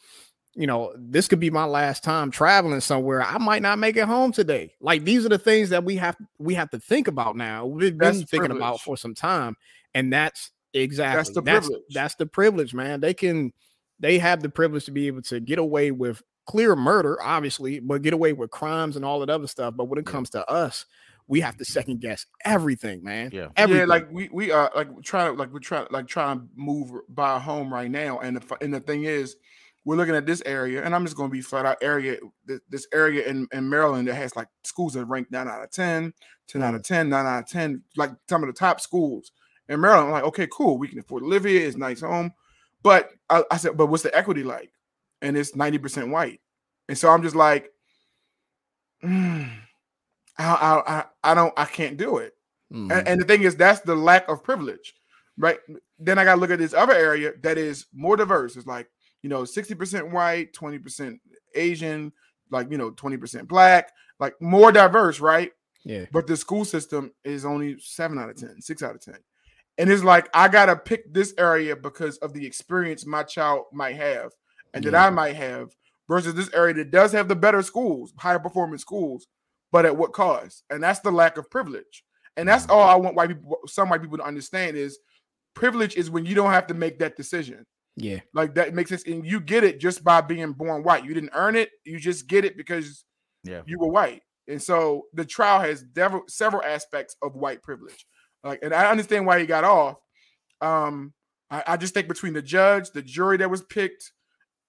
you know this could be my last time traveling somewhere i might not make it home today like these are the things that we have we have to think about now we've been That's thinking about for some time and that's exactly That's the that's, privilege. that's the privilege man they can they have the privilege to be able to get away with clear murder obviously but get away with crimes and all that other stuff but when it comes to us we have to second guess everything man Yeah. everything. Yeah, like we we are like trying to like we're trying like trying to move buy a home right now, and the and the thing is, we're looking at this area, and I'm just going to be flat out area this area in, in Maryland that has like schools that rank nine out of 10, 10 out of 10, 9 out of ten, like some of the top schools in Maryland. I'm like, okay, cool, we can afford to live here, it's a nice home, but I, I said, but what's the equity like? And it's ninety percent white, and so I'm just like. mm, I, I, I, don't I can't do it. Mhm. And, and the thing is, that's the lack of privilege, right? Then I got to look at this other area that is more diverse. It's like, you know, 60% white, 20% Asian, like, you know, 20% black, like more diverse, right? yeah But the school system is only seven out of 10, six out of 10. And it's like, I got to pick this area because of the experience my child might have and that I might have versus this area that does have the better schools, higher performing schools, but at what cost? And that's the lack of privilege. And that's mm-hmm. all I want white people, some white people to understand is privilege is when you don't have to make that decision. Yeah Like that makes sense. And you get it just by being born white. You didn't earn it. You just get it because Yeah. you were white. And so the trial has dev- several aspects of white privilege. Like, and I understand why he got off. Um, I, I just think between the judge, the jury that was picked,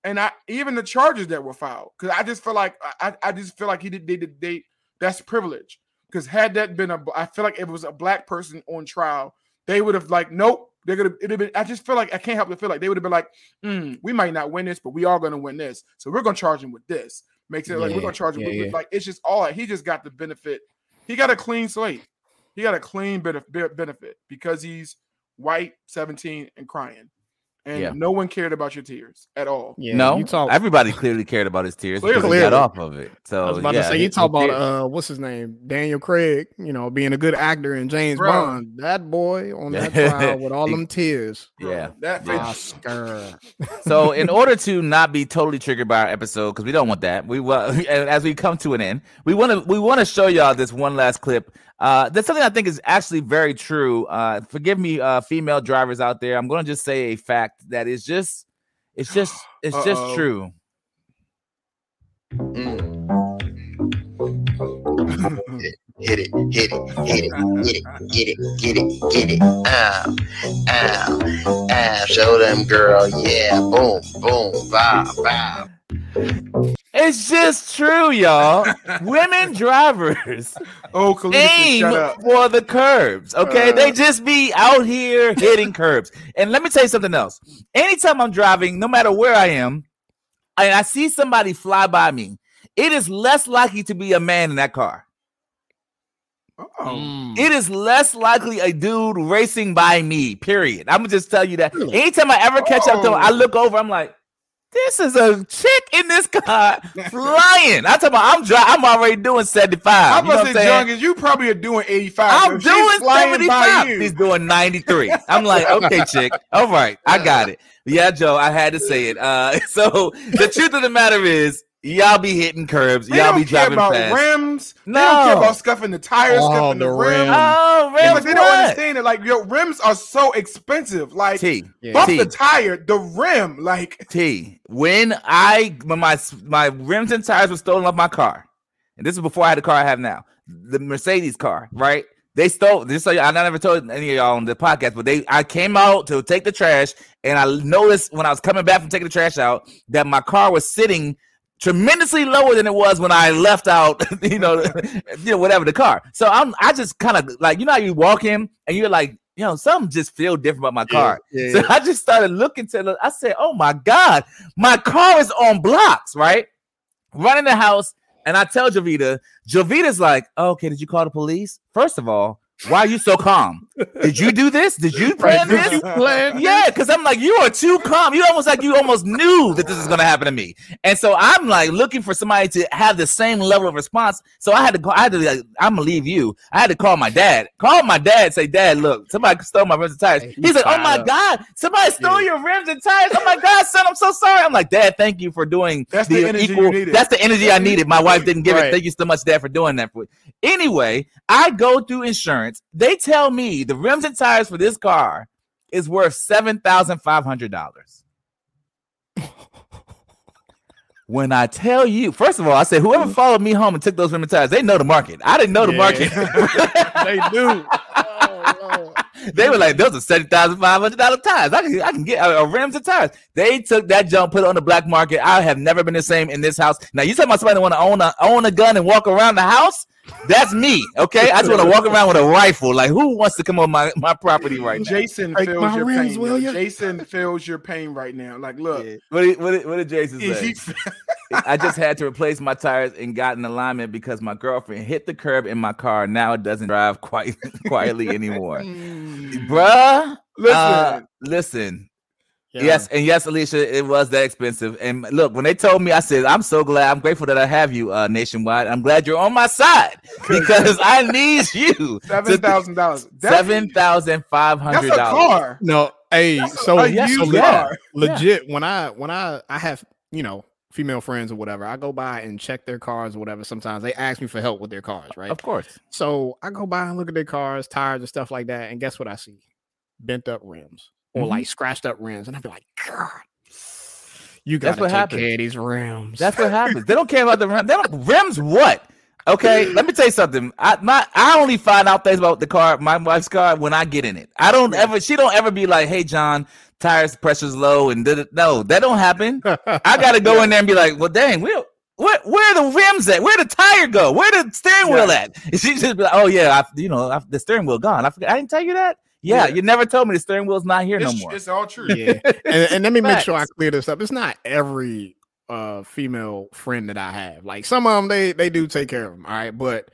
and I even the charges that were filed, because I just feel like I, I just feel like he did they did they that's privilege. Because had that been a, I feel like if it was a black person on trial, they would have like, nope, they're gonna. It'd have been. I just feel like I can't help but feel like they would have been like, "Hmm, we might not win this, but we are gonna win this, so we're gonna charge him with this. Makes it like we're gonna charge him yeah, with, yeah. like it's just all he just got the benefit. He got a clean slate. He got a clean bit of benefit because he's white, 17, and crying. And Yeah. no one cared about your tears at all. yeah no, you talk everybody clearly cared about his tears because he Clearly. got off of it. So I was about yeah, to say you talk about uh what's his name Daniel Craig you know being a good actor in James Bro. Bond that boy on that trial with all them tears yeah. That Yeah. Oscar So, in order to not be totally triggered by our episode, because we don't want that, we will. And as we come to an end, we want to we want to show y'all this one last clip. Uh, that's something I think is actually very true. Uh, forgive me, uh, female drivers out there. I'm going to just say a fact that is just, it's just, it's just Uh-oh. true. Hit it, hit it, hit it, get it, get it, get it, get it. Ow, ow, ow. Show them, girl. Yeah, boom, boom, bow, bow. It's just true, y'all. Women drivers Oh, Khalifa, aim shut up. for the curbs. Okay, Uh. they just be out here hitting curbs. And let me tell you something else. Anytime I'm driving, no matter where I am, and I see somebody fly by me, it is less likely to be a man in that car. Oh. It is less likely a dude racing by me. Period. I'm gonna just tell you that. Anytime I ever catch up to him, I Oh. look over. I'm like, this is a chick in this car flying. I'm talking about. I'm dri- I'm already doing 75. I'm You know about what to I'm say, saying? young, you probably are doing 85. I'm doing 75. you. He's doing 93. I'm like, okay, chick. All right, I got it. Yeah, Joe, I had to say it. Uh, so the truth of the matter is, y'all be hitting curbs. They y'all don't be care driving about fast. rims. They don't care about scuffing the tires, Oh, scuffing the, the rims. rims. Oh, Yeah, rims but they don't understand it. Like your rims are so expensive. Like T. bump T. the tire, the rim. Like T. When I when my my rims and tires were stolen off my car, and this is before I had the car I have now, the Mercedes car, right? They stole. this. so you, I never told any of y'all on the podcast, but they I came out to take the trash, and I noticed when I was coming back from taking the trash out that my car was sitting tremendously lower than it was when I left out, you know, you know, whatever the car. So I'm I just kind of like you know how you walk in and you're like, you know, something just feel different about my Yeah, car. yeah, so yeah. I just started looking to the, I said, oh my God, my car is on blocks, right? Running the house, and I tell Jovita, Jovita's like, oh, okay, did you call the police? First of all, why are you so calm? Did you do this? Did you plan Did this? you plan Yeah, because I'm like, you are too calm. You almost like you almost knew that this is gonna happen to me. And so I'm like looking for somebody to have the same level of response. So I had to call, I had to like, I'm gonna leave you. I had to call my dad. Call my dad, say, Dad, look, somebody stole my rims and tires. He's like, Oh my up. god, somebody stole your rims and tires. Oh my god, son, I'm so sorry. I'm like, Dad, thank you for doing That's the energy you needed. That's the energy I needed. My wife didn't give Right. it. Thank you so much, Dad, for doing that for Anyway, I go through insurance. They tell me the rims and tires for this car is worth seven thousand five hundred dollars. When I tell you, first of all, I said whoever followed me home and took those rims and tires, they know the market. I didn't know the Yeah. market. they do. Oh, they were like, those are seven thousand five hundred dollar tires. I can, I can get uh, uh, rims and tires. They took that jump, put it on the black market. I have never been the same in this house. Now you talking about somebody want to own a own a gun and walk around the house? That's me. Okay, I just want to walk around with a rifle. Like who wants to come on my, my property right now? Jason Break feels your rims, pain. will yo. Jason feels your pain right now. Like, look, What did, what did, what did Jason say? he, I just had to replace my tires and got an alignment because my girlfriend hit the curb in my car. Now it doesn't drive quite quietly anymore. Bruh, listen. uh, listen. Yeah. Yes, and yes, Alicia, it was that expensive. And look, when they told me, I said, I'm so glad, I'm grateful that I have you uh nationwide. I'm glad you're on my side because I need you. seven thousand dollars. Seven thousand five That's a car. No, hey, That's a- so, a yeah, so used le- car. legit when I when I I have you know female friends or whatever, I go by and check their cars or whatever. Sometimes they ask me for help with their cars, right? Of course. So I go by and look at their cars, tires and stuff like that, and guess what I see? Bent up rims or Mhm. like scratched up rims, and I'd be like, God, you That's gotta what take happens. care of these rims. That's what happens. They don't care about the rims. They don't rims what? Okay, let me tell you something. I my I only find out things about the car, my wife's car, when I get in it. I don't ever. She don't ever be like, "Hey, John, tires pressure's low," and did it. No, that don't happen. I gotta go in there and be like, "Well, dang, where where where the rims at? Where the tire go? Where the steering wheel at?" And she just be like, "Oh yeah, I, you know, I, the steering wheel gone. I forgot. I didn't tell you that. Yeah, Yeah. you never told me the steering wheel's not here no more. it's all true. yeah. And, and let me make sure I clear this up. It's not every uh female friend that I have. Like some of them, they they do take care of them. All right, but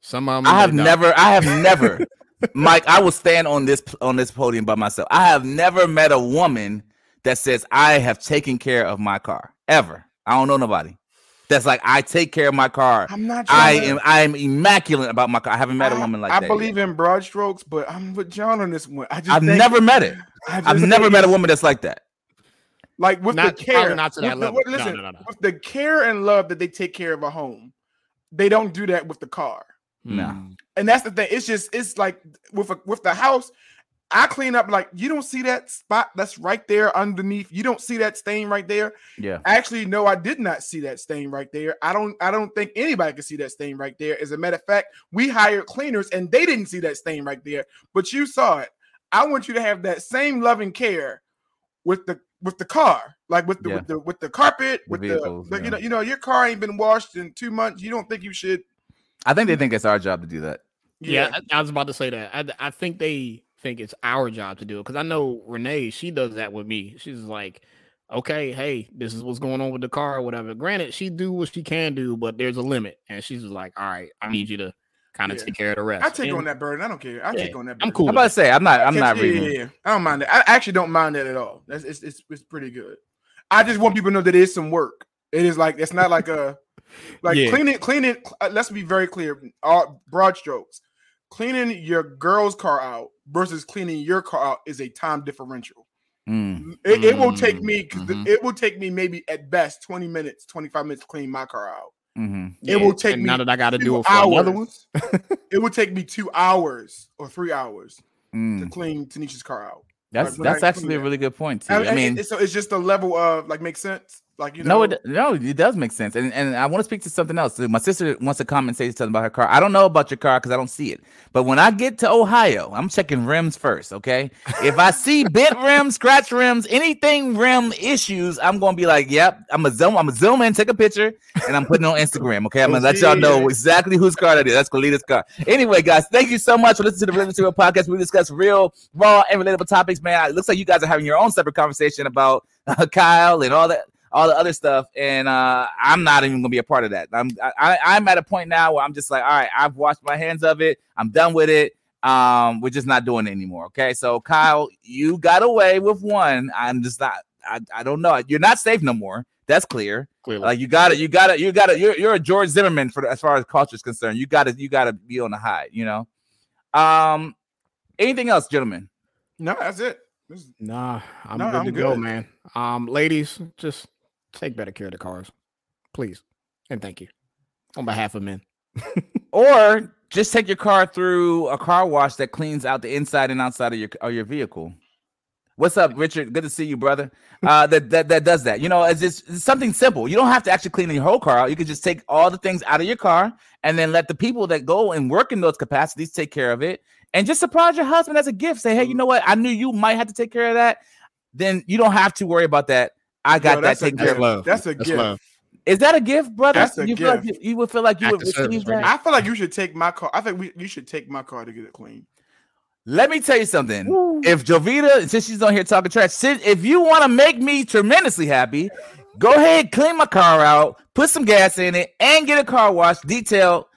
some of them, I have never, I have never, Mike. I will stand on this on this podium by myself. I have never met a woman that says I have taken care of my car ever. I don't know nobody that's like I take care of my car. I'm not. I trying to- am I am immaculate about my car. I haven't met a woman like I that. I believe in broad strokes, but I'm with John on this one. I just I've think- never met it. I I've never met a woman that's like that. like with Not- the care, not to that with the- level. No, listen, no, no, no. with the care and love that they take care of a home, they don't do that with the car. No. Hmm. And that's the thing. It's just it's like with a, with the house. I clean up like you don't see that spot that's right there underneath. You don't see that stain right there. Yeah. Actually, no, I did not see that stain right there. I don't I don't think anybody can see that stain right there. As a matter of fact, we hired cleaners and they didn't see that stain right there, but you saw it. I want you to have that same loving care with the with the car, like with the Yeah. with the with the carpet, The with vehicles, the, the- yeah. you know you know your car ain't been washed in two months. You don't think you should? I think they think it's our job to do that. Yeah, I, I was about to say that. I, I think they think it's our job to do it because I know Renee. She does that with me. She's like, okay, hey, this is what's going on with the car or whatever. Granted, she do what she can do, but there's a limit, and she's just like, all right, I need you to kind of Yeah. take care of the rest. I take And- on that burden. I don't care. I Yeah, take on that. I'm cool I'm about to say I'm not. I'm Yeah, not yeah, reading. yeah, yeah. I don't mind that. I actually don't mind that at all. That's it's it's, it's pretty good. I just want people to know that it is some work. It is like it's not like a like Yeah. cleaning cleaning. uh, Let's be very clear. All broad strokes. Cleaning your girl's car out versus cleaning your car out is a time differential. Mm. It, it will take Mm, me 'cause the- mhm. it will take me maybe at best 20 minutes, 25 minutes to clean my car out. Mhm. It will take and me now that I got to do it for another one. it would take me two hours or three hours to Mm. clean Tanisha's car out. That's Like, that's actually a really good point too. And- I mean, it- so it's just the level of like makes sense. Like you know, no, it, no, it does make sense. And and I want to speak to something else. My sister wants to come and say something about her car. I don't know about your car because I don't see it. But when I get to Ohio, I'm checking rims first. Okay, if I see bent rims, scratch rims, anything rim issues, I'm gonna be like, "Yep." I'm gonna zoom. I'm gonna zoom in, take a picture, and I'm putting it on Instagram. Okay, I'm gonna let y'all know exactly whose car that is. That's Kalita's car. Anyway, guys, thank you so much for listening to the Real Material Podcast. We discuss real, raw, and relatable topics. Man, it looks like you guys are having your own separate conversation about uh, Kyle and all that all the other stuff, and uh, I'm not even gonna be a part of that. I'm I, I'm at a point now where I'm just like, all right, I've washed my hands of it. I'm done with it. Um, we're just not doing it anymore. Okay, so Kyle, you got away with one. I'm just not. I, I don't know. You're not safe no more. That's clear. Clearly. Like you got it. You got it. You got it. You're you're a George Zimmerman for as far as culture is concerned. You got to you got to be on the high. You know. Um, anything else, gentlemen? no, that's it. Nah, I'm No, good I'm to go, good. man. Um, ladies, just take better care of the cars, please, and thank you on behalf of men. or just take your car through a car wash that cleans out the inside and outside of your of your vehicle. What's up, Richard? Good to see you, brother. Uh, that that that does that. You know, it's just it's something simple. You don't have to actually clean your whole car out. You can just take all the things out of your car and then let the people that go and work in those capacities take care of it. And just surprise your husband as a gift. Say, hey, you know what? I knew you might have to take care of that. Then you don't have to worry about that. I got Yo, that that's a taken care gift. of. That's a gift. Is that a gift, brother? That's a you Feel like gift. you, you would feel like you Act would of service receive right that. I feel like you should take my car. I think we, you should take my car to get it clean. Let me tell you something. If Jovita, since she's on here talking trash, since, if you want to make me tremendously happy, go ahead, clean my car out, put some gas in it, and get a car wash. Detail.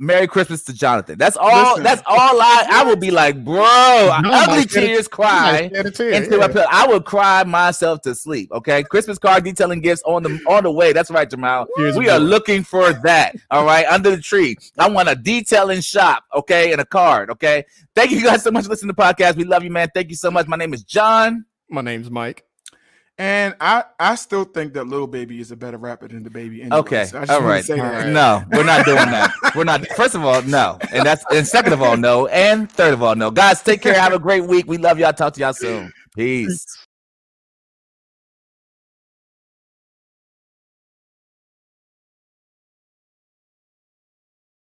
Merry Christmas to Jonathan. That's all. Listen. That's all. I I would be like, bro, ugly might tears cry tear, into my yeah. pillow. I would cry myself to sleep. Okay, Christmas card detailing gifts on the on the way. That's right, Jamal. Here's we are book. looking for that. All right, under the tree. I want a detailing shop. Okay, and a card. Okay. Thank you guys so much for listening to the podcast. We love you, man. Thank you so much. My name is John. My name's Mike. And I, I still think that Lil Baby is a better rapper than DaBaby. Anyway, Okay. so I just All say that. No, we're not doing that. We're not. First of all, no. And that's and second of all, no. And third of all, no. Guys, take care. Have a great week. We love y'all. Talk to y'all soon. Peace.